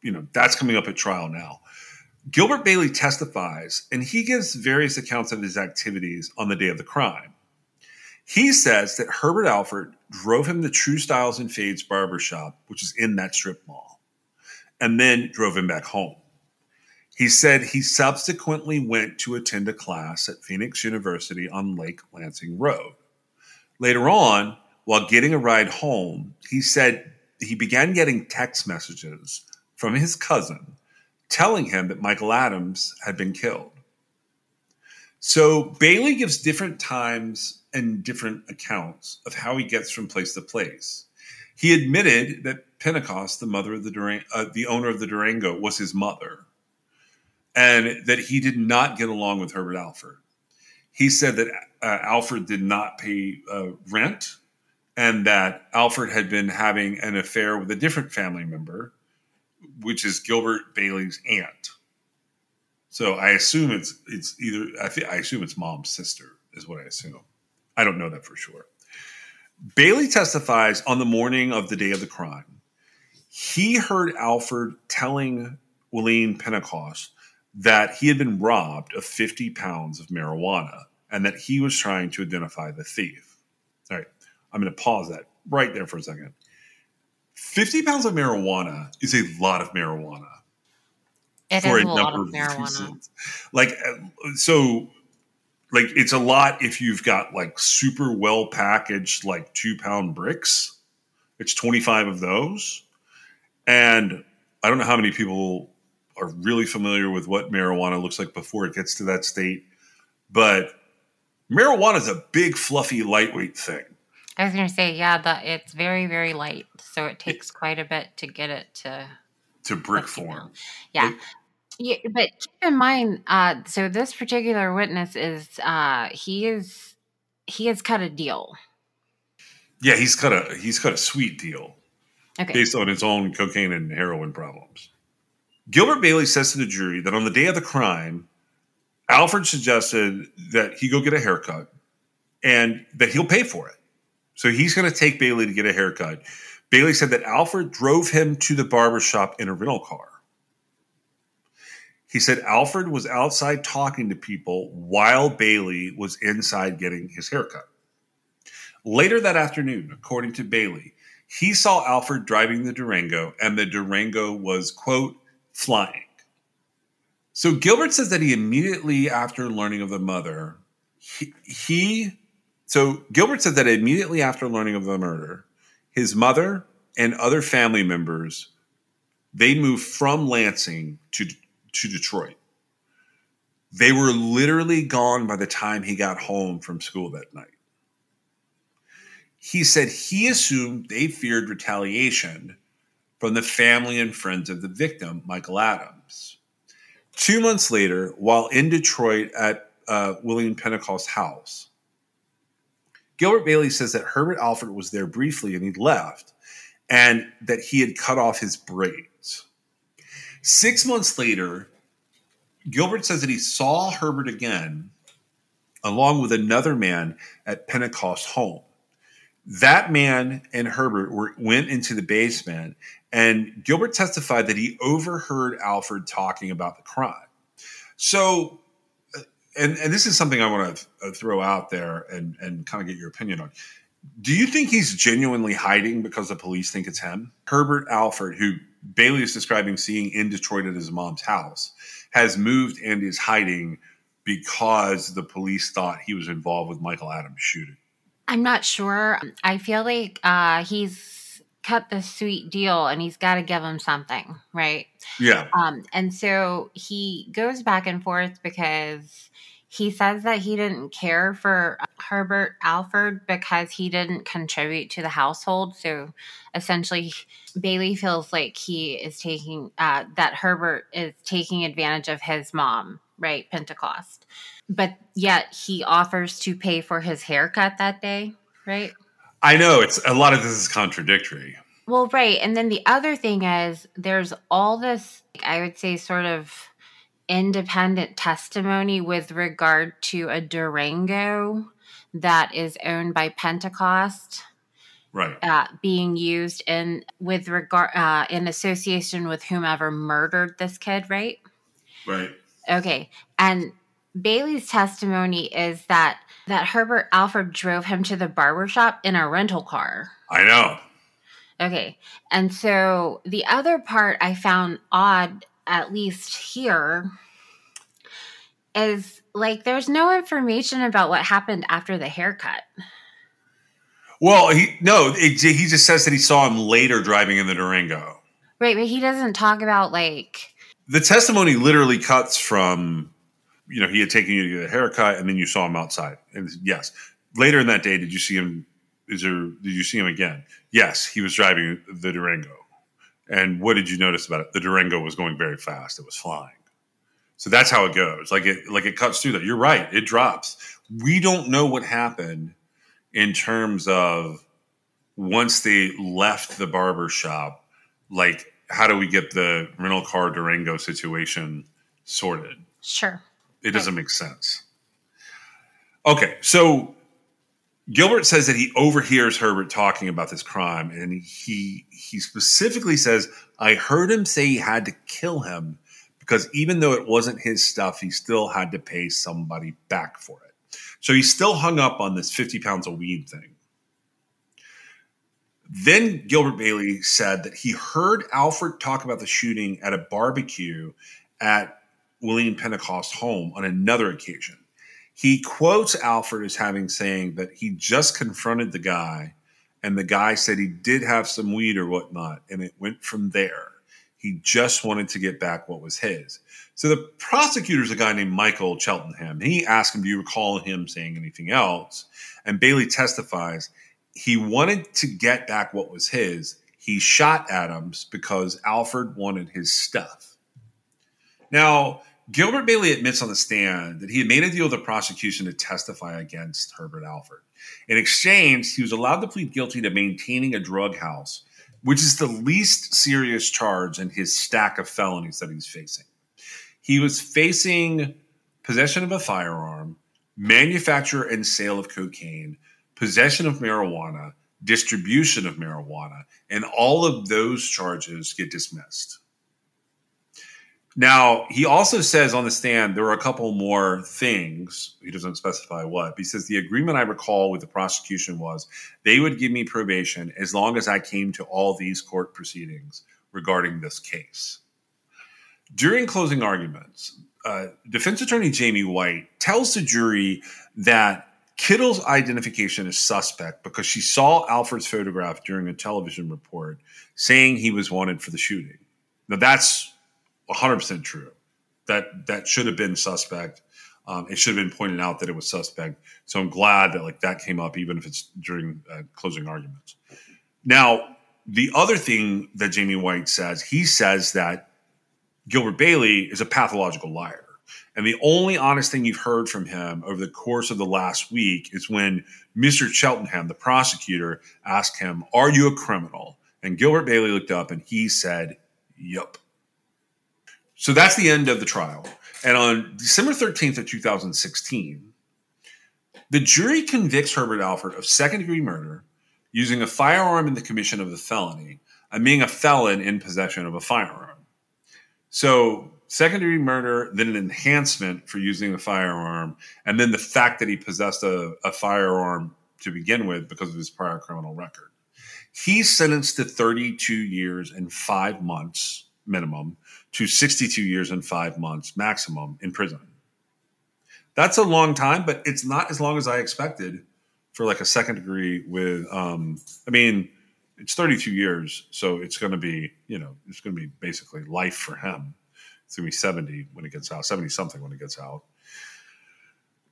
you know, that's coming up at trial now. Gilbert Bailey testifies and he gives various accounts of his activities on the day of the crime. He says that Herbert Alford drove him to True Styles and Fades barbershop, which is in that strip mall, and then drove him back home. He said he subsequently went to attend a class at Phoenix University on Lake Lansing Road. Later on, while getting a ride home, he said he began getting text messages from his cousin telling him that Michael Adams had been killed. So Bailey gives different times and different accounts of how he gets from place to place. He admitted that Pentecost, the mother of the Durang- uh, the owner of the Durango, was his mother, and that he did not get along with Herbert Alford. He said that uh, Alford did not pay uh, rent, and that Alford had been having an affair with a different family member, which is Gilbert Bailey's aunt. So I assume it's it's either I think I assume it's mom's sister is what I assume. I don't know that for sure. Bailey testifies on the morning of the day of the crime. He heard Alford telling Willeen Pentecost that he had been robbed of 50 pounds of marijuana and that he was trying to identify the thief. All right, I'm going to pause that right there for a second. 50 pounds of marijuana is a lot of marijuana It for a a lot number of marijuana. reasons. Like, uh, so, like, it's a lot if you've got like super well packaged, like two pound bricks. It's 25 of those. And I don't know how many people are really familiar with what marijuana looks like before it gets to that state. but marijuana is a big, fluffy, lightweight thing. I was going to say, yeah, that it's very, very light. So it takes quite a bit to get it to To brick let you know. form. Yeah. It- yeah. But keep in mind, uh, so this particular witness is, uh, he is, he has cut a deal. Yeah, he's cut a he's cut a sweet deal Okay. based on his own cocaine and heroin problems. Gilbert Bailey says to the jury that on the day of the crime, Alford suggested that he go get a haircut and that he'll pay for it. So he's going to take Bailey to get a haircut. Bailey said that Alford drove him to the barber shop in a rental car. He said Alford was outside talking to people while Bailey was inside getting his haircut. Later that afternoon, according to Bailey, he saw Alford driving the Durango and the Durango was, quote, flying. So Gilbert says that he immediately after learning of the mother, he, he so Gilbert said that immediately after learning of the murder, his mother and other family members they moved from Lansing to to Detroit. They were literally gone by the time he got home from school that night. He said he assumed they feared retaliation from the family and friends of the victim, Michael Adams. Two months later, while in Detroit at uh, William Pentecost's house, Gilbert Bailey says that Herbert Alford was there briefly and he left, and that he had cut off his braids. Six months later, Gilbert says that he saw Herbert again, along with another man at Pentecost home. That man and Herbert were, went into the basement, and Gilbert testified that he overheard Alford talking about the crime. So, and, and this is something I want to throw out there and, and kind of get your opinion on. Do you think he's genuinely hiding because the police think it's him? Herbert Alford, who Bailey is describing seeing in Detroit at his mom's house, has moved and is hiding because the police thought he was involved with Michael Adams' shooting. I'm not sure. I feel like uh, he's cut the sweet deal and he's got to give him something, right? Yeah. Um, and so he goes back and forth because he says that he didn't care for Herbert Alford because he didn't contribute to the household. So essentially, Bailey feels like he is taking uh, that Herbert is taking advantage of his mom, right? Pentecost. But yet he offers to pay for his haircut that day, right? I know it's a lot of this is contradictory. Well, right. And then the other thing is there's all this, I would say, sort of independent testimony with regard to a Durango that is owned by Pentecost Right. uh, being used in with regard uh, in association with whomever murdered this kid, right? Right. Okay. And Bailey's testimony is that that Herbert Alford drove him to the barber shop in a rental car. I know. Okay. And so the other part I found odd, at least here, is like there's no information about what happened after the haircut. Well, he no, it, he just says that he saw him later driving in the Durango. Right, but he doesn't talk about like The testimony literally cuts from, you know, he had taken you to get a haircut, and then you saw him outside. And yes, later in that day, did you see him? Is there? Did you see him again? Yes, he was driving the Durango. And what did you notice about it? The Durango was going very fast. It was flying. So that's how it goes. Like it, like it cuts through that. You're right. It drops. We don't know what happened in terms of once they left the barber shop. Like, how do we get the rental car Durango situation sorted? sure. It doesn't make sense. Okay, so Gilbert says that he overhears Herbert talking about this crime, and he he specifically says, "I heard him say he had to kill him because even though it wasn't his stuff, he still had to pay somebody back for it." So he's still hung up on this fifty pounds of weed thing. Then Gilbert Bailey said that he heard Alford talk about the shooting at a barbecue at William Pentecost home on another occasion. He quotes Alford as having saying that he just confronted the guy, and the guy said he did have some weed or whatnot, and it went from there. He just wanted to get back what was his. So the prosecutor's a guy named Michael Cheltenham. He asked him, Do you recall him saying anything else? And Bailey testifies he wanted to get back what was his. He shot Adams because Alford wanted his stuff. Now, Gilbert Bailey admits on the stand that he had made a deal with the prosecution to testify against Herbert Alford. In exchange, he was allowed to plead guilty to maintaining a drug house, which is the least serious charge in his stack of felonies that he's facing. He was facing possession of a firearm, manufacture and sale of cocaine, possession of marijuana, distribution of marijuana, and all of those charges get dismissed. Now, he also says on the stand there are a couple more things. He doesn't specify what. He says the agreement I recall with the prosecution was they would give me probation as long as I came to all these court proceedings regarding this case. During closing arguments, uh, defense attorney Jamie White tells the jury that Kittle's identification is suspect because she saw Alford's photograph during a television report saying he was wanted for the shooting. Now, that's 100% true. That that should have been suspect. Um, it should have been pointed out that it was suspect. So I'm glad that like that came up, even if it's during uh, closing arguments. Now, the other thing that Jamie White says, he says that Gilbert Bailey is a pathological liar. And the only honest thing you've heard from him over the course of the last week is when Mr. Cheltenham, the prosecutor, asked him, Are you a criminal? And Gilbert Bailey looked up and he said, Yup. So that's the end of the trial. And on December 13th of 2016, the jury convicts Herbert Alford of second degree murder using a firearm in the commission of the felony and being a felon in possession of a firearm. So, second degree murder, then an enhancement for using a firearm, and then the fact that he possessed a, a firearm to begin with because of his prior criminal record. He's sentenced to 32 years and five months minimum to 62 years and five months maximum in prison. That's a long time, but it's not as long as I expected for like a second degree with, um, I mean, it's 32 years. So it's going to be, you know, it's going to be basically life for him. It's going to be 70 when it gets out, 70 something when it gets out.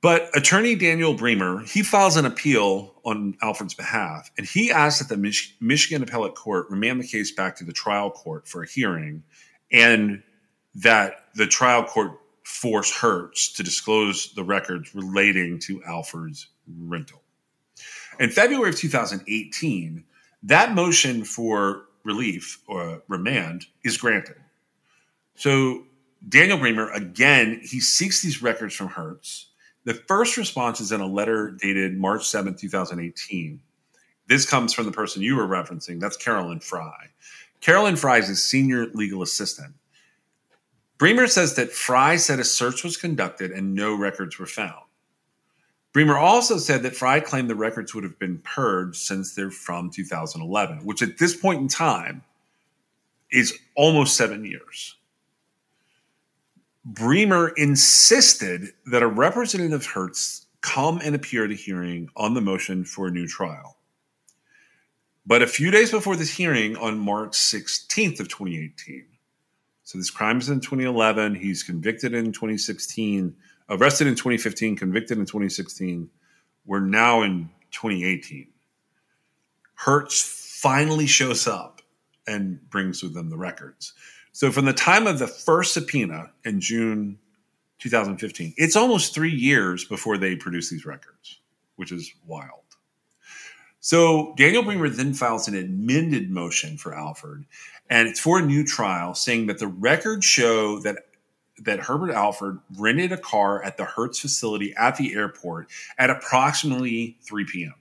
But attorney Daniel Bremer, he files an appeal on Alford's behalf, and he asks that the Mich- Michigan Appellate Court remand the case back to the trial court for a hearing, and that the trial court force Hertz to disclose the records relating to Alford's rental. In February of 2018, that motion for relief or remand is granted. So Daniel Bremer, again, he seeks these records from Hertz the first response is in a letter dated March 7, 2018. This comes from the person you were referencing. That's Carolyn Fry. Carolyn Fry is senior legal assistant. Bremer says that Fry said a search was conducted and no records were found. Bremer also said that Fry claimed the records would have been purged since they're from 2011, which at this point in time is almost seven years. Bremer insisted that a representative of Hertz come and appear at a hearing on the motion for a new trial. But a few days before this hearing on March 16th of 2018, so this crime is in 2011, he's convicted in 2016, arrested in 2015, convicted in 2016. We're now in 2018. Hertz finally shows up and brings with them the records. So from the time of the first subpoena in June 2015, it's almost three years before they produce these records, which is wild. So Daniel Bremer then files an amended motion for Alford, and it's for a new trial, saying that the records show that that Herbert Alford rented a car at the Hertz facility at the airport at approximately 3 p.m.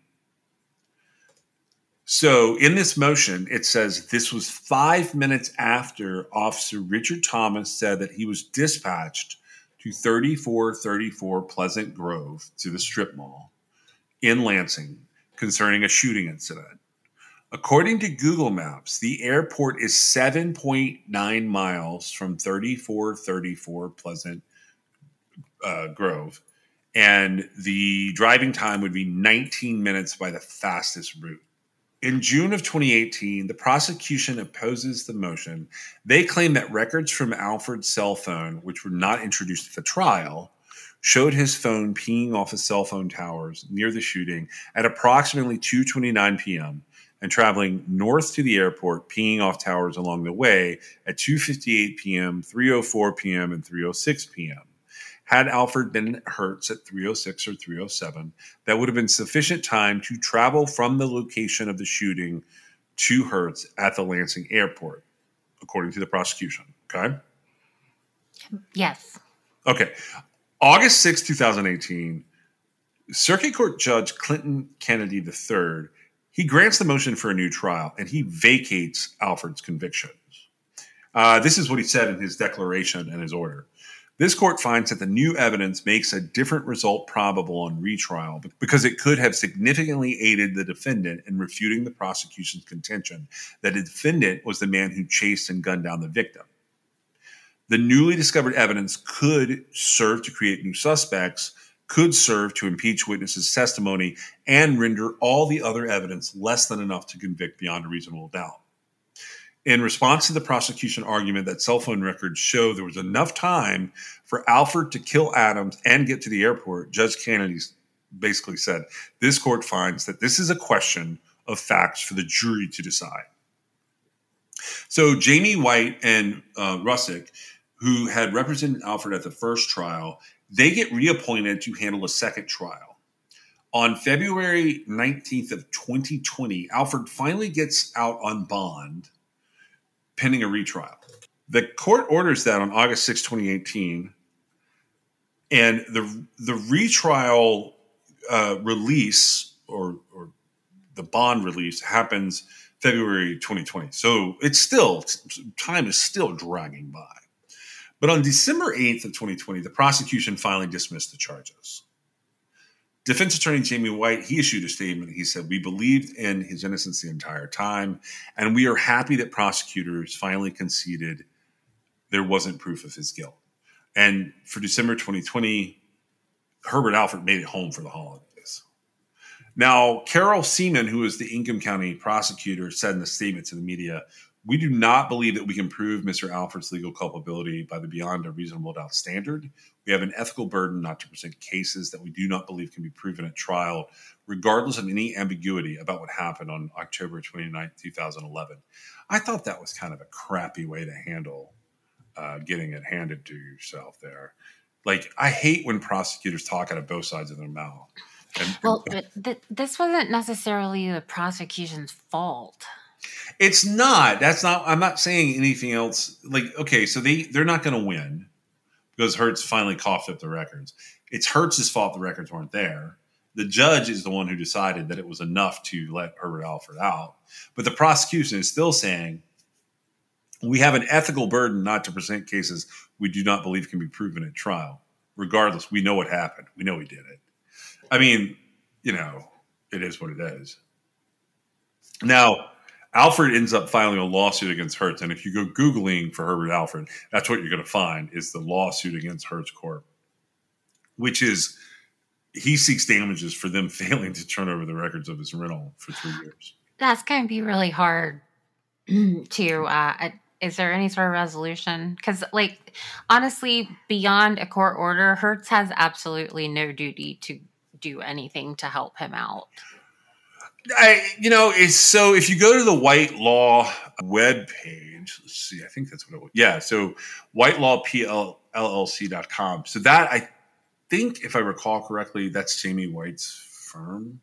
So in this motion, it says this was five minutes after Officer Richard Thomas said that he was dispatched to 3434 Pleasant Grove to the strip mall in Lansing concerning a shooting incident. According to Google Maps, the airport is 7.9 miles from 3434 Pleasant uh, Grove, and the driving time would be 19 minutes by the fastest route in June of 2018, the prosecution opposes the motion. They claim that records from Alford's cell phone, which were not introduced at the trial, showed his phone pinging off his cell phone towers near the shooting at approximately 2:29 p.m. and traveling north to the airport, pinging off towers along the way at 2:58 p.m., 3:04 p.m., and 3:06 p.m. Had Alford been at Hertz at 306 or 307, that would have been sufficient time to travel from the location of the shooting to Hertz at the Lansing airport, according to the prosecution. Okay. Yes. Okay. August 6, 2018, Circuit Court Judge Clinton Canady III, he grants the motion for a new trial and he vacates Alford's convictions. Uh, this is what he said in his declaration and his order. This court finds that the new evidence makes a different result probable on retrial because it could have significantly aided the defendant in refuting the prosecution's contention that the defendant was the man who chased and gunned down the victim. The newly discovered evidence could serve to create new suspects, could serve to impeach witnesses' testimony, and render all the other evidence less than enough to convict beyond a reasonable doubt. In response to the prosecution argument that cell phone records show there was enough time for Alford to kill Adams and get to the airport, Judge Canady basically said, This court finds that this is a question of facts for the jury to decide. So Jamie White and uh, Rusek, who had represented Alford at the first trial, they get reappointed to handle a second trial. On February 19th of 2020, Alford finally gets out on bond pending a retrial. The court orders that on August 6, 2018, and the the retrial uh, release or, or the bond release happens February 2020. So it's still time is still dragging by. But on December 8th of 2020, the prosecution finally dismissed the charges. Defense attorney Jamie White, he issued a statement. He said, We believed in his innocence the entire time, and we are happy that prosecutors finally conceded there wasn't proof of his guilt. And for December 2020, Herbert Alford made it home for the holidays. Now, Carol Siemon, who is the Ingham County prosecutor, said in a statement to the media, we do not believe that we can prove Mr. Alford's legal culpability by the beyond a reasonable doubt standard. We have an ethical burden not to present cases that we do not believe can be proven at trial, regardless of any ambiguity about what happened on October 29, 2011. I thought that was kind of a crappy way to handle uh, getting it handed to yourself there. Like, I hate when prosecutors talk out of both sides of their mouth. And, Well, th- this wasn't necessarily the prosecution's fault. It's not. That's not. I'm not saying anything else. Like, okay, so they they're not going to win because Hertz finally coughed up the records. It's Hertz's fault the records weren't there. The judge is the one who decided that it was enough to let Herbert Alford out. But the prosecution is still saying we have an ethical burden not to present cases we do not believe can be proven at trial. Regardless, we know what happened. We know he did it. I mean, you know, it is what it is. Now, Alford ends up filing a lawsuit against Hertz, and if you go googling for Herbert Alford, that's what you're going to find is the lawsuit against Hertz Corp, which is he seeks damages for them failing to turn over the records of his rental for three years. That's going to be really hard to. Uh, is there any sort of resolution? Because, like, honestly, beyond a court order, Hertz has absolutely no duty to do anything to help him out. I, you know, it's so if you go to the White Law web page, let's see, I think that's what it was. Yeah, so whitelawpllc.com. So that I think, if I recall correctly, that's Jamie White's firm.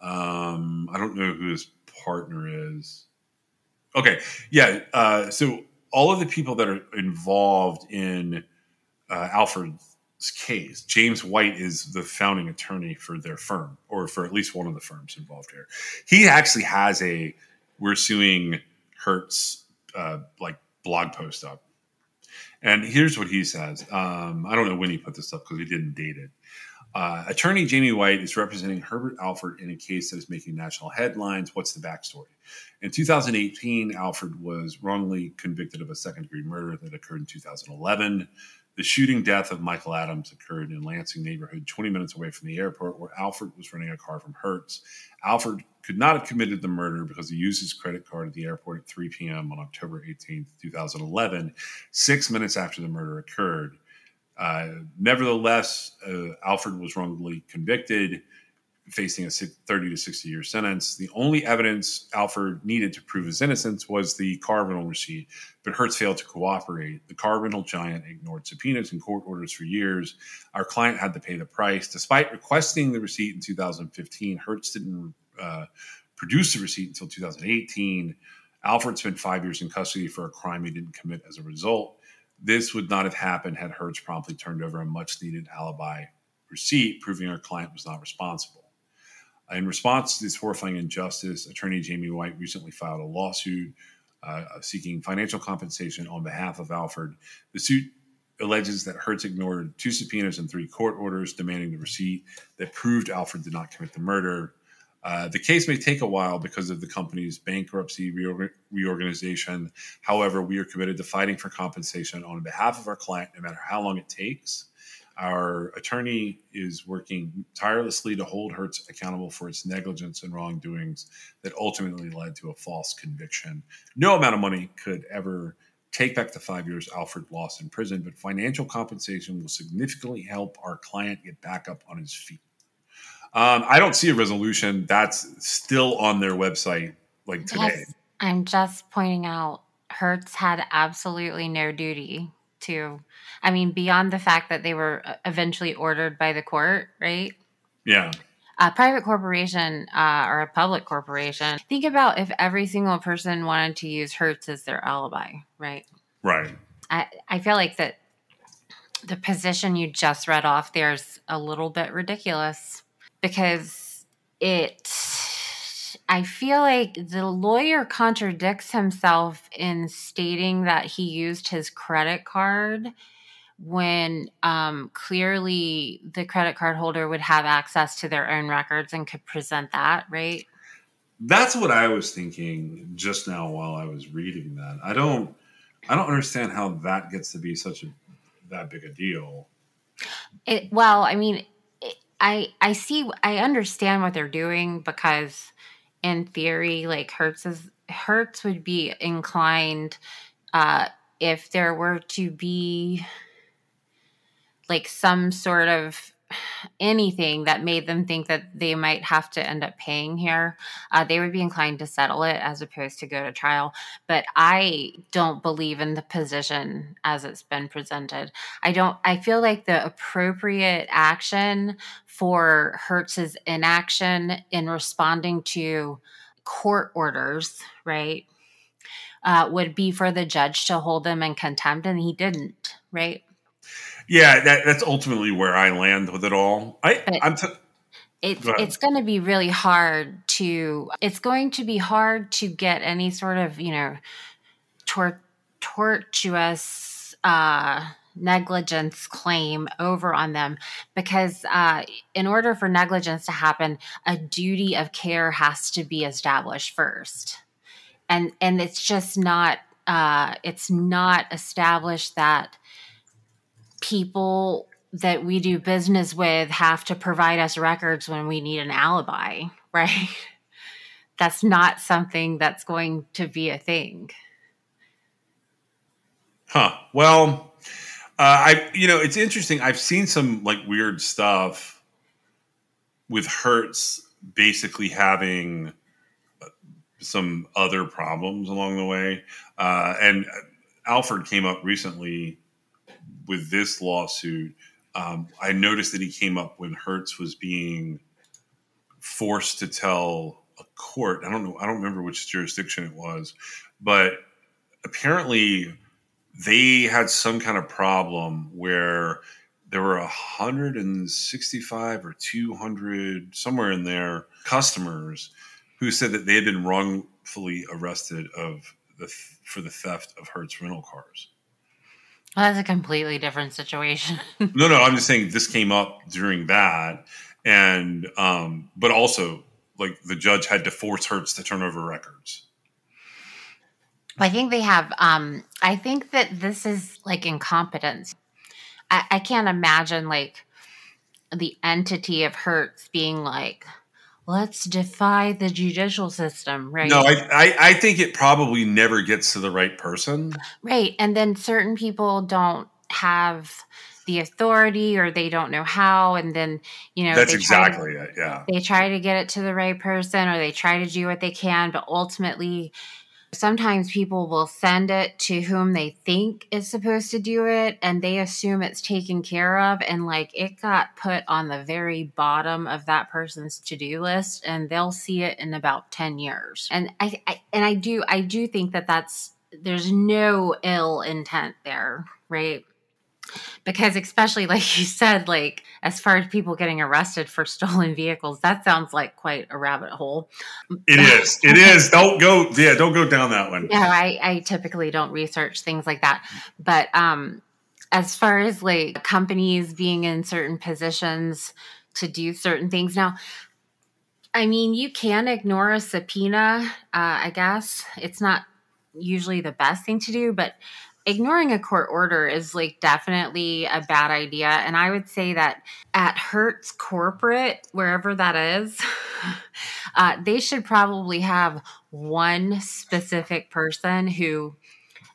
Um, I don't know who his partner is. Okay, yeah. Uh, so all of the people that are involved in uh, Alford's case, James White is the founding attorney for their firm, or for at least one of the firms involved here. He actually has a "We're suing Hertz" uh, like blog post up, and here's what he says. Um, I don't know when he put this up because he didn't date it. Uh, attorney Jamie White is representing Herbert Alford in a case that is making national headlines. What's the backstory? In 2018, Alford was wrongly convicted of a second degree murder that occurred in 2011. The shooting death of Michael Adams occurred in Lansing neighborhood, 20 minutes away from the airport, where Alford was renting a car from Hertz. Alford could not have committed the murder because he used his credit card at the airport at 3 p.m. on October 18, 2011, six minutes after the murder occurred. Uh, nevertheless, uh, Alford was wrongly convicted, facing a 30 to 60 year sentence. The only evidence Alford needed to prove his innocence was the car rental receipt, but Hertz failed to cooperate. The car rental giant ignored subpoenas and court orders for years. Our client had to pay the price. Despite requesting the receipt in 2015, Hertz didn't uh, produce the receipt until 2018. Alford spent five years in custody for a crime he didn't commit as a result. This would not have happened had Hertz promptly turned over a much needed alibi receipt, proving our client was not responsible. In response to this horrifying injustice, attorney Jamie White recently filed a lawsuit uh, seeking financial compensation on behalf of Alford. The suit alleges that Hertz ignored two subpoenas and three court orders demanding the receipt that proved Alford did not commit the murder. Uh, the case may take a while because of the company's bankruptcy reorg- reorganization. However, we are committed to fighting for compensation on behalf of our client, no matter how long it takes. Our attorney is working tirelessly to hold Hertz accountable for its negligence and wrongdoings that ultimately led to a false conviction. No amount of money could ever take back the five years Alford lost in prison, but financial compensation will significantly help our client get back up on his feet. Um, I don't see a resolution. That's still on their website like today. Yes, I'm just pointing out Hertz had absolutely no duty to, I mean, beyond the fact that they were uh, eventually ordered by the court, right? Yeah. A private corporation uh, or a public corporation, think about if every single person wanted to use Hertz as their alibi, right? Right. I, I feel like that the position you just read off there is a little bit ridiculous because it I feel like the lawyer contradicts himself in stating that he used his credit card when um, clearly the credit card holder would have access to their own records and could present that, right? That's what I was thinking just now while I was reading that. I don't I don't understand how that gets to be such a that big a deal. It, well, I mean, I I see I understand what they're doing because in theory, like Hertz is Hertz would be inclined uh, if there were to be like some sort of anything that made them think that they might have to end up paying here, uh, they would be inclined to settle it as opposed to go to trial. But I don't believe in the position as it's been presented. I don't, I feel like the appropriate action for Hertz's inaction in responding to court orders, right? Uh, would be for the judge to hold them in contempt, and he didn't, right? Yeah, that, that's ultimately where I land with it all. I, But- I'm t- it's Go it's going to be really hard to it's going to be hard to get any sort of you know tor- tortuous uh negligence claim over on them because uh in order for negligence to happen a duty of care has to be established first and and it's just not uh it's not established that people that we do business with have to provide us records when we need an alibi, right? That's not something that's going to be a thing. Huh. Well, uh, I you know it's interesting. I've seen some like weird stuff with Hertz basically having uh, some other problems along the way, uh, and Alford came up recently with this lawsuit. Um, I noticed that he came up when Hertz was being forced to tell a court. I don't know. I don't remember which jurisdiction it was, but apparently they had some kind of problem where there were 165 or 200 somewhere in there customers who said that they had been wrongfully arrested of the for the theft of Hertz rental cars. Well, that's a completely different situation. No, no, I'm just saying this came up during that, and um, but also like the judge had to force Hertz to turn over records. I think they have. Um, I think that this is like incompetence. I, I can't imagine like the entity of Hertz being like, "Let's defy the judicial system," right? No, I, I I think it probably never gets to the right person. Right. And then certain people don't have the authority or they don't know how. And then, you know, That's they try to- exactly it. Yeah. they try to get it to the right person or they try to do what they can. But ultimately, sometimes people will send it to whom they think is supposed to do it and they assume it's taken care of. And like it got put on the very bottom of that person's to do list and they'll see it in about 10 years. And I, I and I do, I do think that that's, there's no ill intent there, right? Because especially like you said, like as far as people getting arrested for stolen vehicles, that sounds like quite a rabbit hole. It is. It is. Don't go. Yeah, don't go down that one. Yeah, I, I typically don't research things like that. But um as far as like companies being in certain positions to do certain things now, I mean, you can ignore a subpoena, uh, I guess. It's not usually the best thing to do, but ignoring a court order is like definitely a bad idea. And I would say that at Hertz Corporate, wherever that is, uh, they should probably have one specific person who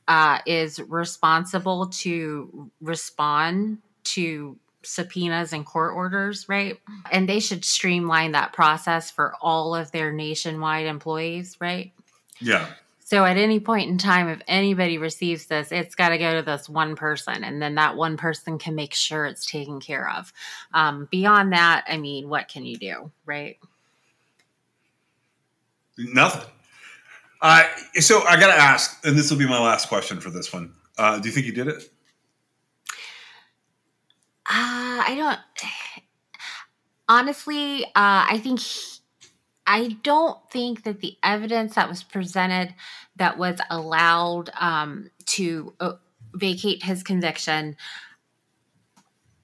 uh, is responsible to respond to subpoenas and court orders, right? And they should streamline that process for all of their nationwide employees, right? Yeah. So at any point in time, if anybody receives this, it's got to go to this one person, and then that one person can make sure it's taken care of. Um, beyond that, I mean, what can you do, right? Nothing. Uh, so I got to ask, and this will be my last question for this one. Uh, do you think you did it? Uh, I don't. Honestly, uh, I think he- I don't think that the evidence that was presented that was allowed um, to uh, vacate his conviction.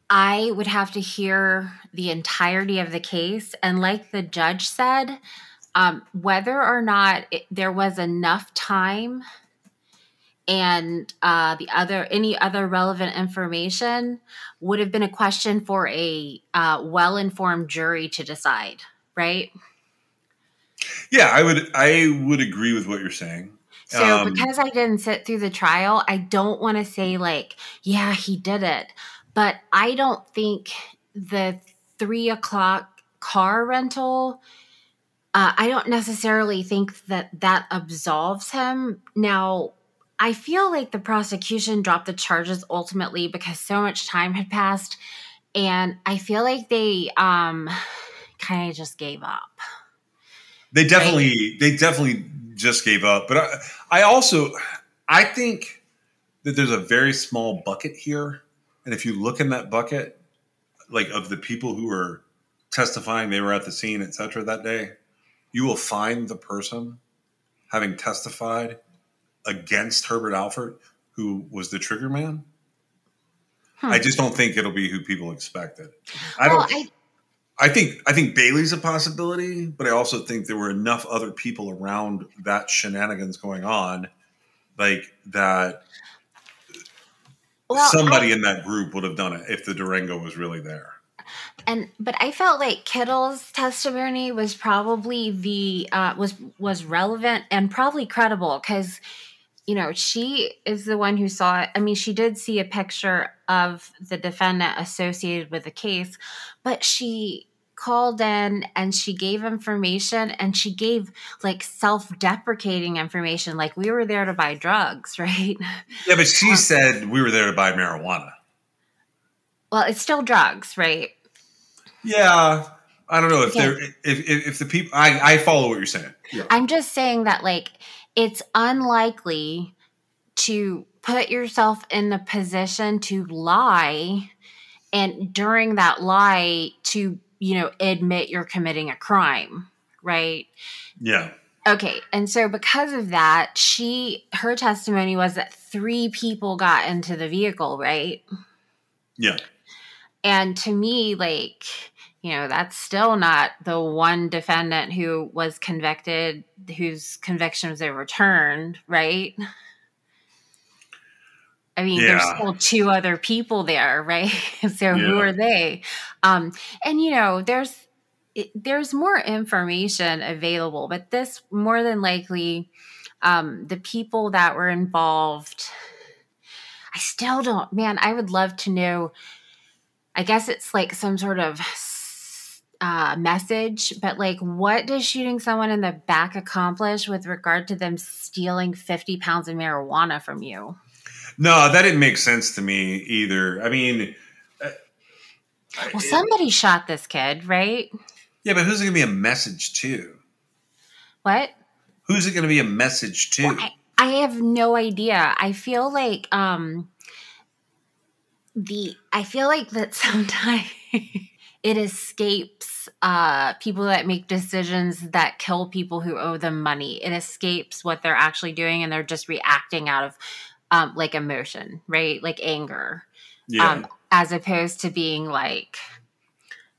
I would have to hear the entirety of the case, and like the judge said, um, whether or not it, there was enough time and uh, the other any other relevant information would have been a question for a uh, well-informed jury to decide right Yeah, I would. I would agree with what you're saying. so Um, because i didn't sit through the trial i don't want to say like yeah he did it but i don't think the three o'clock car rental uh, i don't necessarily think that that absolves him now I feel like the prosecution dropped the charges ultimately because so much time had passed, and I feel like they um kind of just gave up. They definitely, they definitely just gave up. But I, I also, I think that there's a very small bucket here, and if you look in that bucket, like of the people who were testifying, they were at the scene, etc. That day, you will find the person having testified against Herbert Alford, who was the trigger man. Hmm. I just don't think it'll be who people expected. I well, don't. I, I think I think Bailey's a possibility, but I also think there were enough other people around that shenanigans going on, like that well, somebody in that group would have done it if the Durango was really there. and but I felt like Kittle's testimony was probably the uh, was was relevant and probably credible because you know she is the one who saw it. I mean, she did see a picture of the defendant associated with the case, but she called in and she gave information and she gave like self-deprecating information like we were there to buy drugs right Yeah, but she um, said we were there to buy marijuana. well it's still drugs right Yeah, I don't know if Yeah. they're if, if if the people. I I follow what you're saying. Yeah. I'm just saying that like it's unlikely to put yourself in the position to lie and during that lie to you know admit you're committing a crime right Yeah. Okay, and so because of that, she her testimony was that three people got into the vehicle, right? Yeah. And to me, like, you know, that's still not the one defendant who was convicted, whose conviction was overturned, right? I mean, there's still two other people there, right? so who are they? Um, and you know, there's it, there's more information available, but this more than likely, um, the people that were involved. I still don't, man. I would love to know. I guess it's like some sort of uh, message, but like, what does shooting someone in the back accomplish with regard to them stealing 50 pounds of marijuana from you? No, that didn't make sense to me either. I mean, uh, Well, somebody shot this kid, right? yeah, but who's it going to be a message to? What? Who's it going to be a message to? Well, I, I have no idea. I feel like um the I feel like that sometimes it escapes uh people that make decisions that kill people who owe them money. It escapes what they're actually doing and they're just reacting out of um like emotion, right? Like anger. yeah. Um as opposed to being like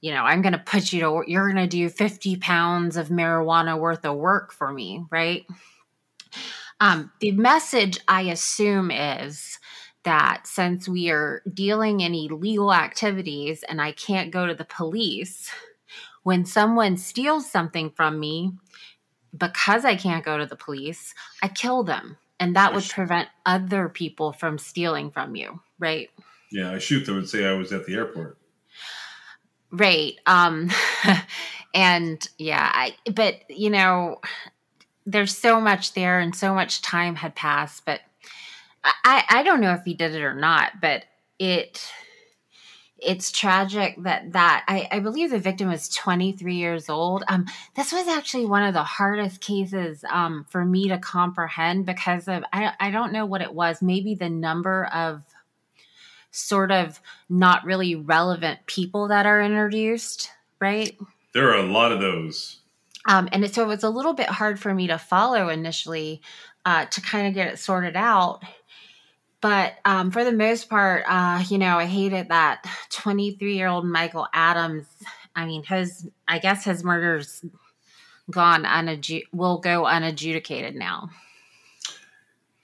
you know, I'm going to put you to you're going to do 50 pounds of marijuana worth of work for me, right? Um, the message I assume is that since we are dealing in illegal activities and I can't go to the police, when someone steals something from me, because I can't go to the police, I kill them. And that would Yes. prevent other people from stealing from you, right? yeah, I shoot them and say I was at the airport. Right. Um and yeah, I but you know, there's so much there and so much time had passed, but I I don't know if he did it or not, but it it's tragic that that I, I believe the victim was 23 years old. Um, this was actually one of the hardest cases um, for me to comprehend because of I, I don't know what it was. Maybe the number of sort of not really relevant people that are introduced, right? There are a lot of those. Um, and it, so it was a little bit hard for me to follow initially uh, to kind of get it sorted out. But um, for the most part, uh, you know, I hated that 23 year old Michael Adams. I mean, his, I guess his murder's gone unadju- will go unadjudicated now.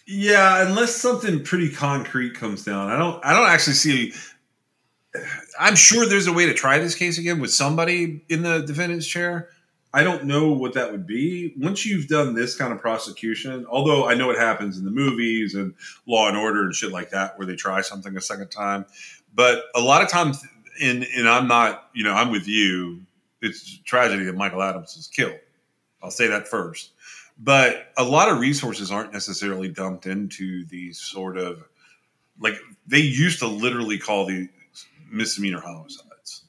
Yeah, unless something pretty concrete comes down, I don't. I don't actually see. I'm sure there's a way to try this case again with somebody in the defendant's chair. I don't know what that would be. Once you've done this kind of prosecution, although I know it happens in the movies and Law and Order and shit like that, where they try something a second time, but a lot of times, and and I'm not, you know, I'm with you. It's tragedy that Michael Adams is killed. I'll say that first but a lot of resources aren't necessarily dumped into these sort of like they used to literally call these misdemeanor homicides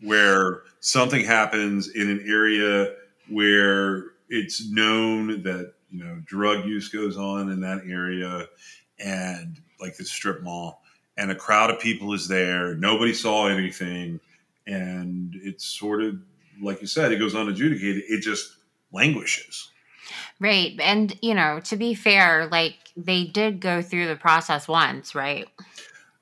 where something happens in an area where it's known that you know drug use goes on in that area and like the strip mall and a crowd of people is there nobody saw anything and it's sort of like you said it goes unadjudicated it just languishes Right. And, you know, to be fair, like they did go through the process once, right?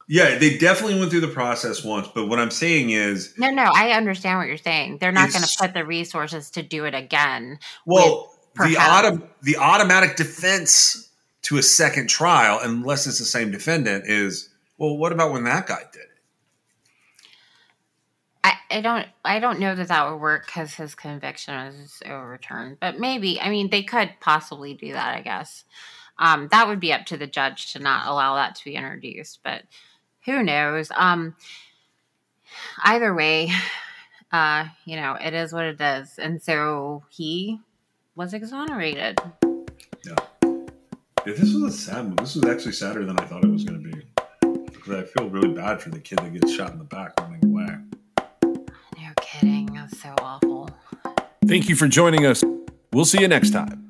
Yeah, they definitely went through the process once, but what I'm saying is, No, no, I understand what you're saying. They're not going to put the resources to do it again. well, the autom- the automatic defense to a second trial, unless it's the same defendant, is well, what about when that guy did it? I, I don't I don't know that that would work because his conviction was overturned. But maybe I mean they could possibly do that. I guess um, that would be up to the judge to not allow that to be introduced. But who knows? Um, either way, uh, you know it is what it is, and so he was exonerated. Yeah, this was a sad one. This was actually sadder than I thought it was going to be because I feel really bad for the kid that gets shot in the back running away. No kidding. That's so awful. Thank you for joining us. We'll see you next time.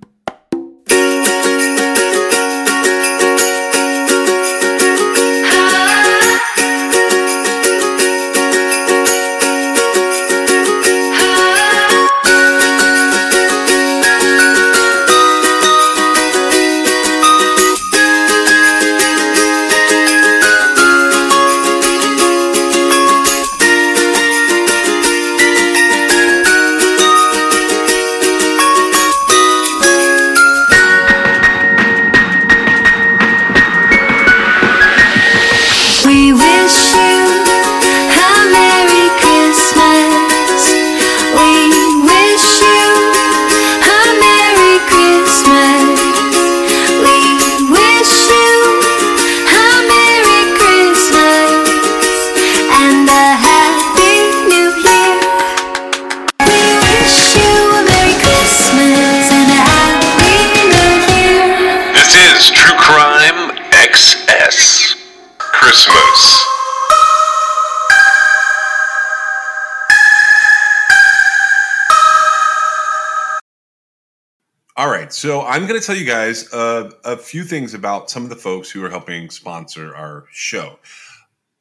I'm going to tell you guys uh, a few things about some of the folks who are helping sponsor our show.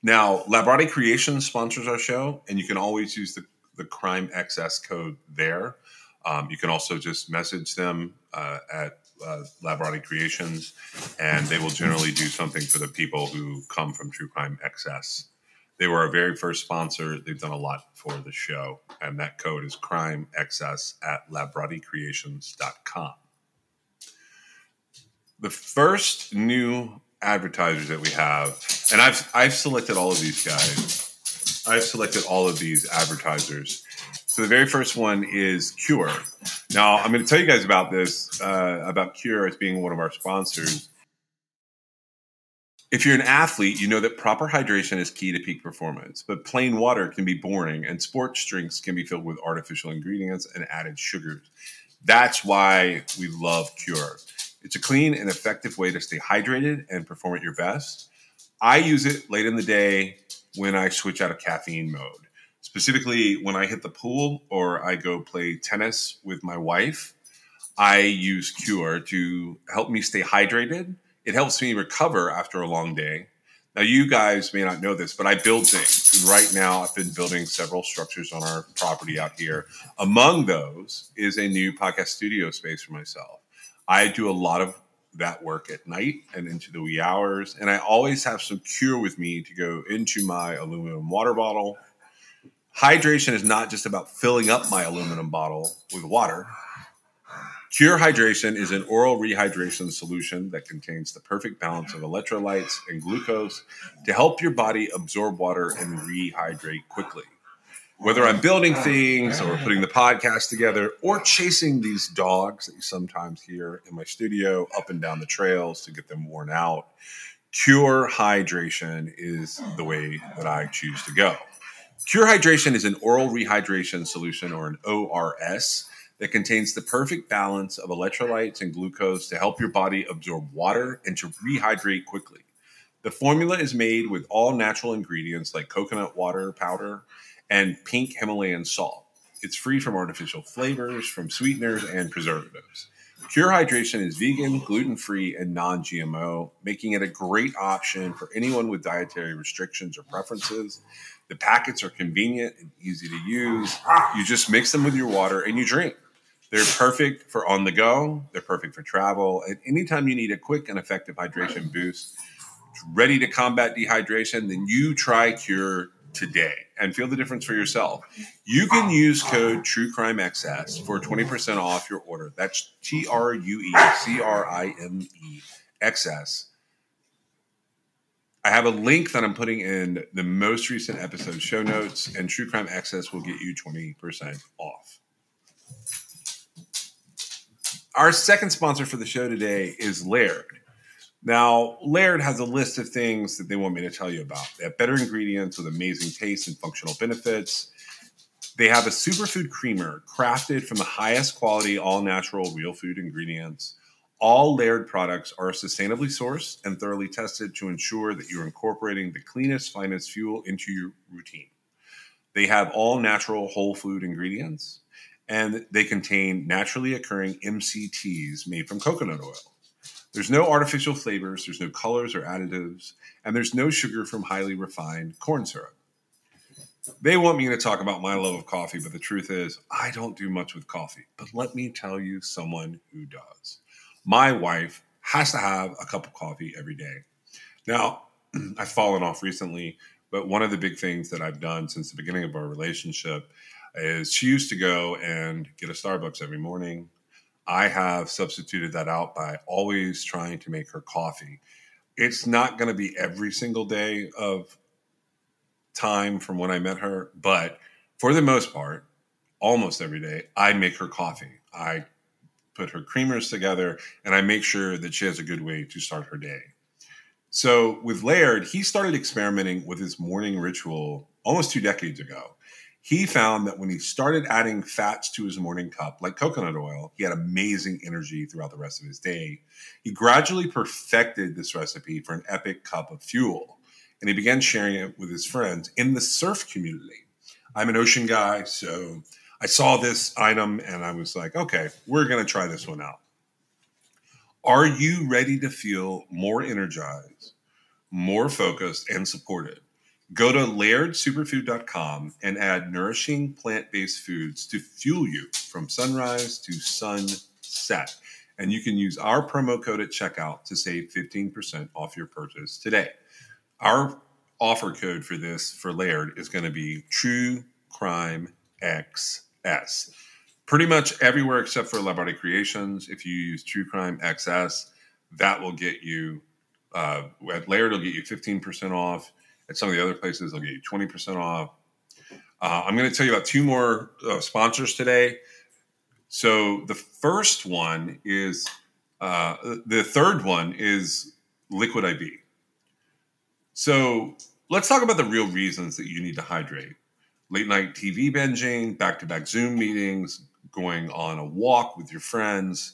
Now, Labrottie Creations sponsors our show, and you can always use the, the Crime XS code there. Um, you can also just message them uh, at uh, Labrottie Creations, and they will generally do something for the people who come from True Crime XS. They were our very first sponsor. They've done a lot for the show, and that code is Crime XS at labrottiecreations.com. The first new advertisers that we have, and I've I've selected all of these guys. I've selected all of these advertisers. So the very first one is Cure. Now I'm going to tell you guys about this uh, about Cure as being one of our sponsors. If you're an athlete, you know that proper hydration is key to peak performance, but plain water can be boring and sports drinks can be filled with artificial ingredients and added sugars. That's why we love Cure. It's a clean and effective way to stay hydrated and perform at your best. I use it late in the day when I switch out of caffeine mode. Specifically, when I hit the pool or I go play tennis with my wife, I use Cure to help me stay hydrated. It helps me recover after a long day. Now, you guys may not know this, but I build things. And right now, I've been building several structures on our property out here. Among those is a new podcast studio space for myself. I do a lot of that work at night and into the wee hours. And I always have some cure with me to go into my aluminum water bottle. Hydration is not just about filling up my aluminum bottle with water. Cure Hydration is an oral rehydration solution that contains the perfect balance of electrolytes and glucose to help your body absorb water and rehydrate quickly. Whether I'm building things or putting the podcast together or chasing these dogs that you sometimes hear in my studio up and down the trails to get them worn out, Cure Hydration is the way that I choose to go. Cure Hydration is an oral rehydration solution or an ORS that contains the perfect balance of electrolytes and glucose to help your body absorb water and to rehydrate quickly. The formula is made with all natural ingredients like coconut water powder and pink Himalayan salt. It's free from artificial flavors, from sweeteners, and preservatives. Cure Hydration is vegan, gluten free, and non GMO, making it a great option for anyone with dietary restrictions or preferences. The packets are convenient and easy to use. You just mix them with your water and you drink. They're perfect for on the go, they're perfect for travel, and anytime you need a quick and effective hydration boost, ready to combat dehydration, then you try Cure today and feel the difference for yourself. You can use code TrueCrimeXS for 20% off your order. That's T R U E C R I M E X S. I have a link that I'm putting in the most recent episode show notes, and True Crime XS will get you 20% off. Our second sponsor for the show today is Laird. Now, Laird has a list of things that they want me to tell you about. They have better ingredients with amazing taste and functional benefits. They have a superfood creamer crafted from the highest quality, all natural, real food ingredients. All Laird products are sustainably sourced and thoroughly tested to ensure that you're incorporating the cleanest, finest fuel into your routine. They have all natural, whole food ingredients, and they contain naturally occurring MCTs made from coconut oil. There's no artificial flavors, there's no colors or additives, and there's no sugar from highly refined corn syrup. They want me to talk about my love of coffee, but the truth is, I don't do much with coffee. But let me tell you someone who does. My wife has to have a cup of coffee every day. Now, I've fallen off recently, but one of the big things that I've done since the beginning of our relationship is she used to go and get a Starbucks every morning. I have substituted that out by always trying to make her coffee. It's not going to be every single day of time from when I met her, but for the most part, almost every day, I make her coffee. I put her creamers together and I make sure that she has a good way to start her day. So with Laird, he started experimenting with his morning ritual almost two decades ago. He found that when he started adding fats to his morning cup, like coconut oil, he had amazing energy throughout the rest of his day. He gradually perfected this recipe for an epic cup of fuel. and he began sharing it with his friends in the surf community. I'm an ocean guy, so I saw this item and I was like, okay, we're going to try this one out. Are you ready to feel more energized, more focused, and supported? Go to lairdsuperfood.com and add nourishing plant based foods to fuel you from sunrise to sunset. And you can use our promo code at checkout to save 15% off your purchase today. Our offer code for this for Laird is going to be True Crime XS. Pretty much everywhere except for Labrottie Creations. If you use True Crime XS, that will get you uh, at Laird, it'll get you 15% off. At some of the other places, they'll get you 20% off. Uh, I'm going to tell you about two more uh, sponsors today. So the first one is uh, the third one is Liquid IV. So let's talk about the real reasons that you need to hydrate. Late night TV binging, back to back Zoom meetings, going on a walk with your friends.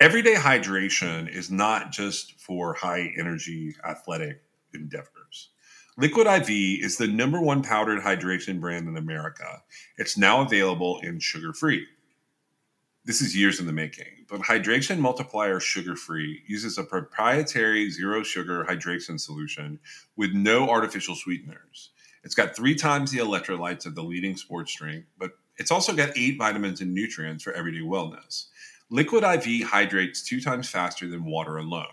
Everyday hydration is not just for high energy athletic endeavors. Liquid IV is the number one powdered hydration brand in America. It's now available in sugar free. This is years in the making, but Hydration Multiplier Sugar Free uses a proprietary zero sugar hydration solution with no artificial sweeteners. It's got three times the electrolytes of the leading sports drink, but it's also got eight vitamins and nutrients for everyday wellness. Liquid IV hydrates two times faster than water alone.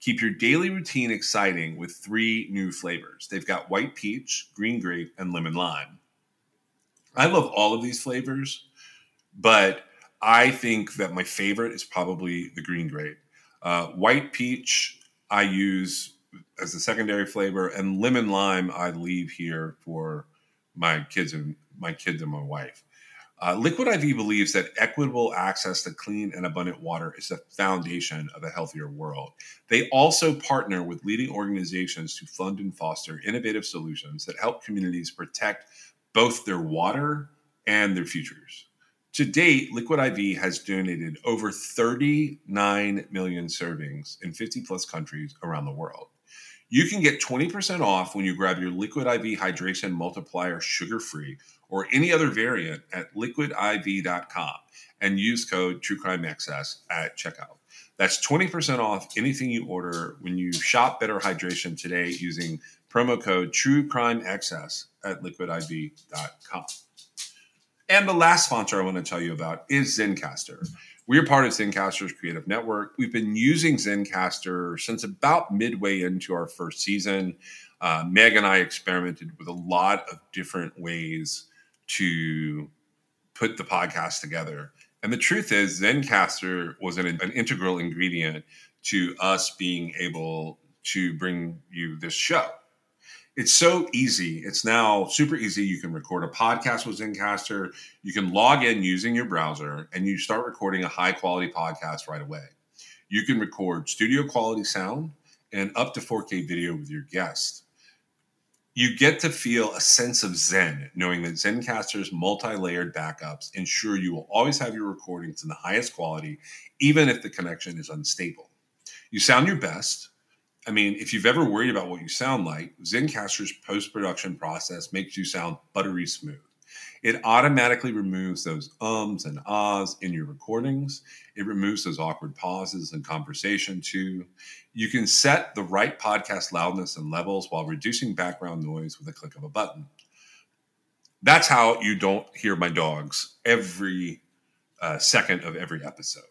Keep your daily routine exciting with three new flavors. They've got white peach, green grape, and lemon lime. I love all of these flavors, but I think that my favorite is probably the green grape. Uh, white peach, I use as a secondary flavor, and lemon lime, I leave here for my kids and my kids and my wife. Uh, Liquid IV believes that equitable access to clean and abundant water is the foundation of a healthier world. They also partner with leading organizations to fund and foster innovative solutions that help communities protect both their water and their futures. To date, Liquid IV has donated over 39 million servings in 50 plus countries around the world. You can get 20% off when you grab your Liquid IV Hydration Multiplier sugar free or any other variant at liquidiv.com and use code TrueCrimeXS at checkout. That's 20% off anything you order when you shop Better Hydration today using promo code TrueCrimeXS at liquidiv.com. And the last sponsor I want to tell you about is Zencastr. We are part of Zencastr's creative network. We've been using Zencastr since about midway into our first season. Uh, Meg and I experimented with a lot of different ways to put the podcast together. And the truth is, Zencastr was an, an integral ingredient to us being able to bring you this show it's so easy. It's now super easy. You can record a podcast with Zencastr. You can log in using your browser and you start recording a high quality podcast right away. You can record studio quality sound and up to 4K video with your guest. You get to feel a sense of Zen, knowing that Zencastr's multi layered backups ensure you will always have your recordings in the highest quality, even if the connection is unstable. You sound your best I mean, if you've ever worried about what you sound like, Zencastr's post production process makes you sound buttery smooth. It automatically removes those ums and ahs in your recordings. It removes those awkward pauses in conversation, too. You can set the right podcast loudness and levels while reducing background noise with a click of a button. That's how you don't hear my dogs every uh, second of every episode.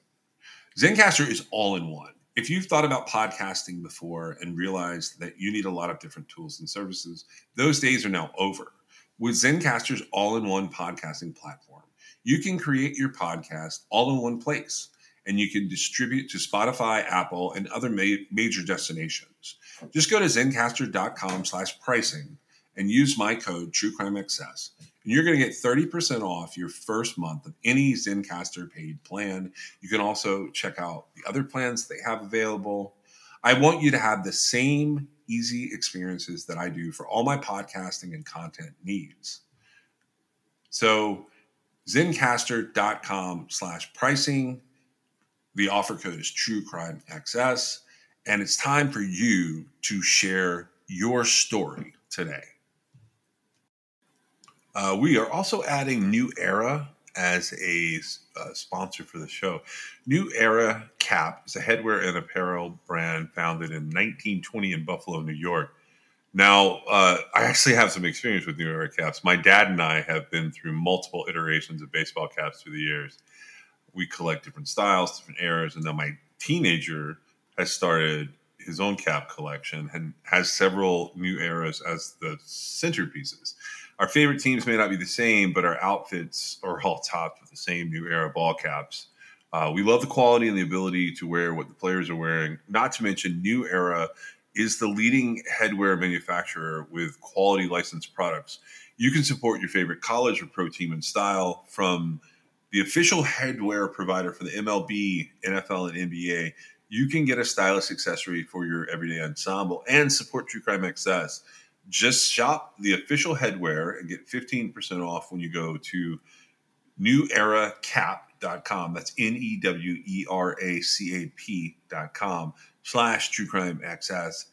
Zencastr is all in one if you've thought about podcasting before and realized that you need a lot of different tools and services, those days are now over. With Zencastr's all in one podcasting platform, you can create your podcast all in one place and you can distribute to Spotify, Apple, and other ma- major destinations. Just go to zencastr.com slash pricing and use my code TrueCrimeXS you're going to get 30% off your first month of any Zencastr paid plan. You can also check out the other plans they have available. I want you to have the same easy experiences that I do for all my podcasting and content needs. So zencastr.com slash pricing. The offer code is True Crime XS, and it's time for you to share your story today. Uh, we are also adding New Era as a uh, sponsor for the show. New Era Cap is a headwear and apparel brand founded in 1920 in Buffalo, New York. Now, uh, I actually have some experience with New Era caps. My dad and I have been through multiple iterations of baseball caps through the years. We collect different styles, different eras, and now my teenager has started his own cap collection and has several new eras as the centerpieces. Our favorite teams may not be the same, but our outfits are all topped with the same new era ball caps. Uh, we love the quality and the ability to wear what the players are wearing. Not to mention, New Era is the leading headwear manufacturer with quality licensed products. You can support your favorite college or pro team in style from the official headwear provider for the MLB, NFL, and NBA. You can get a stylish accessory for your everyday ensemble and support True Crime XS. Just shop the official headwear and get 15% off when you go to neweracap.com. That's N E W E R A C A P.com slash True Crime XS.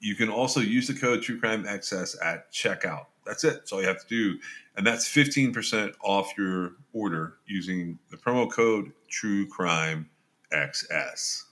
You can also use the code True Crime XS at checkout. That's it. That's all you have to do. And that's 15% off your order using the promo code True Crime XS.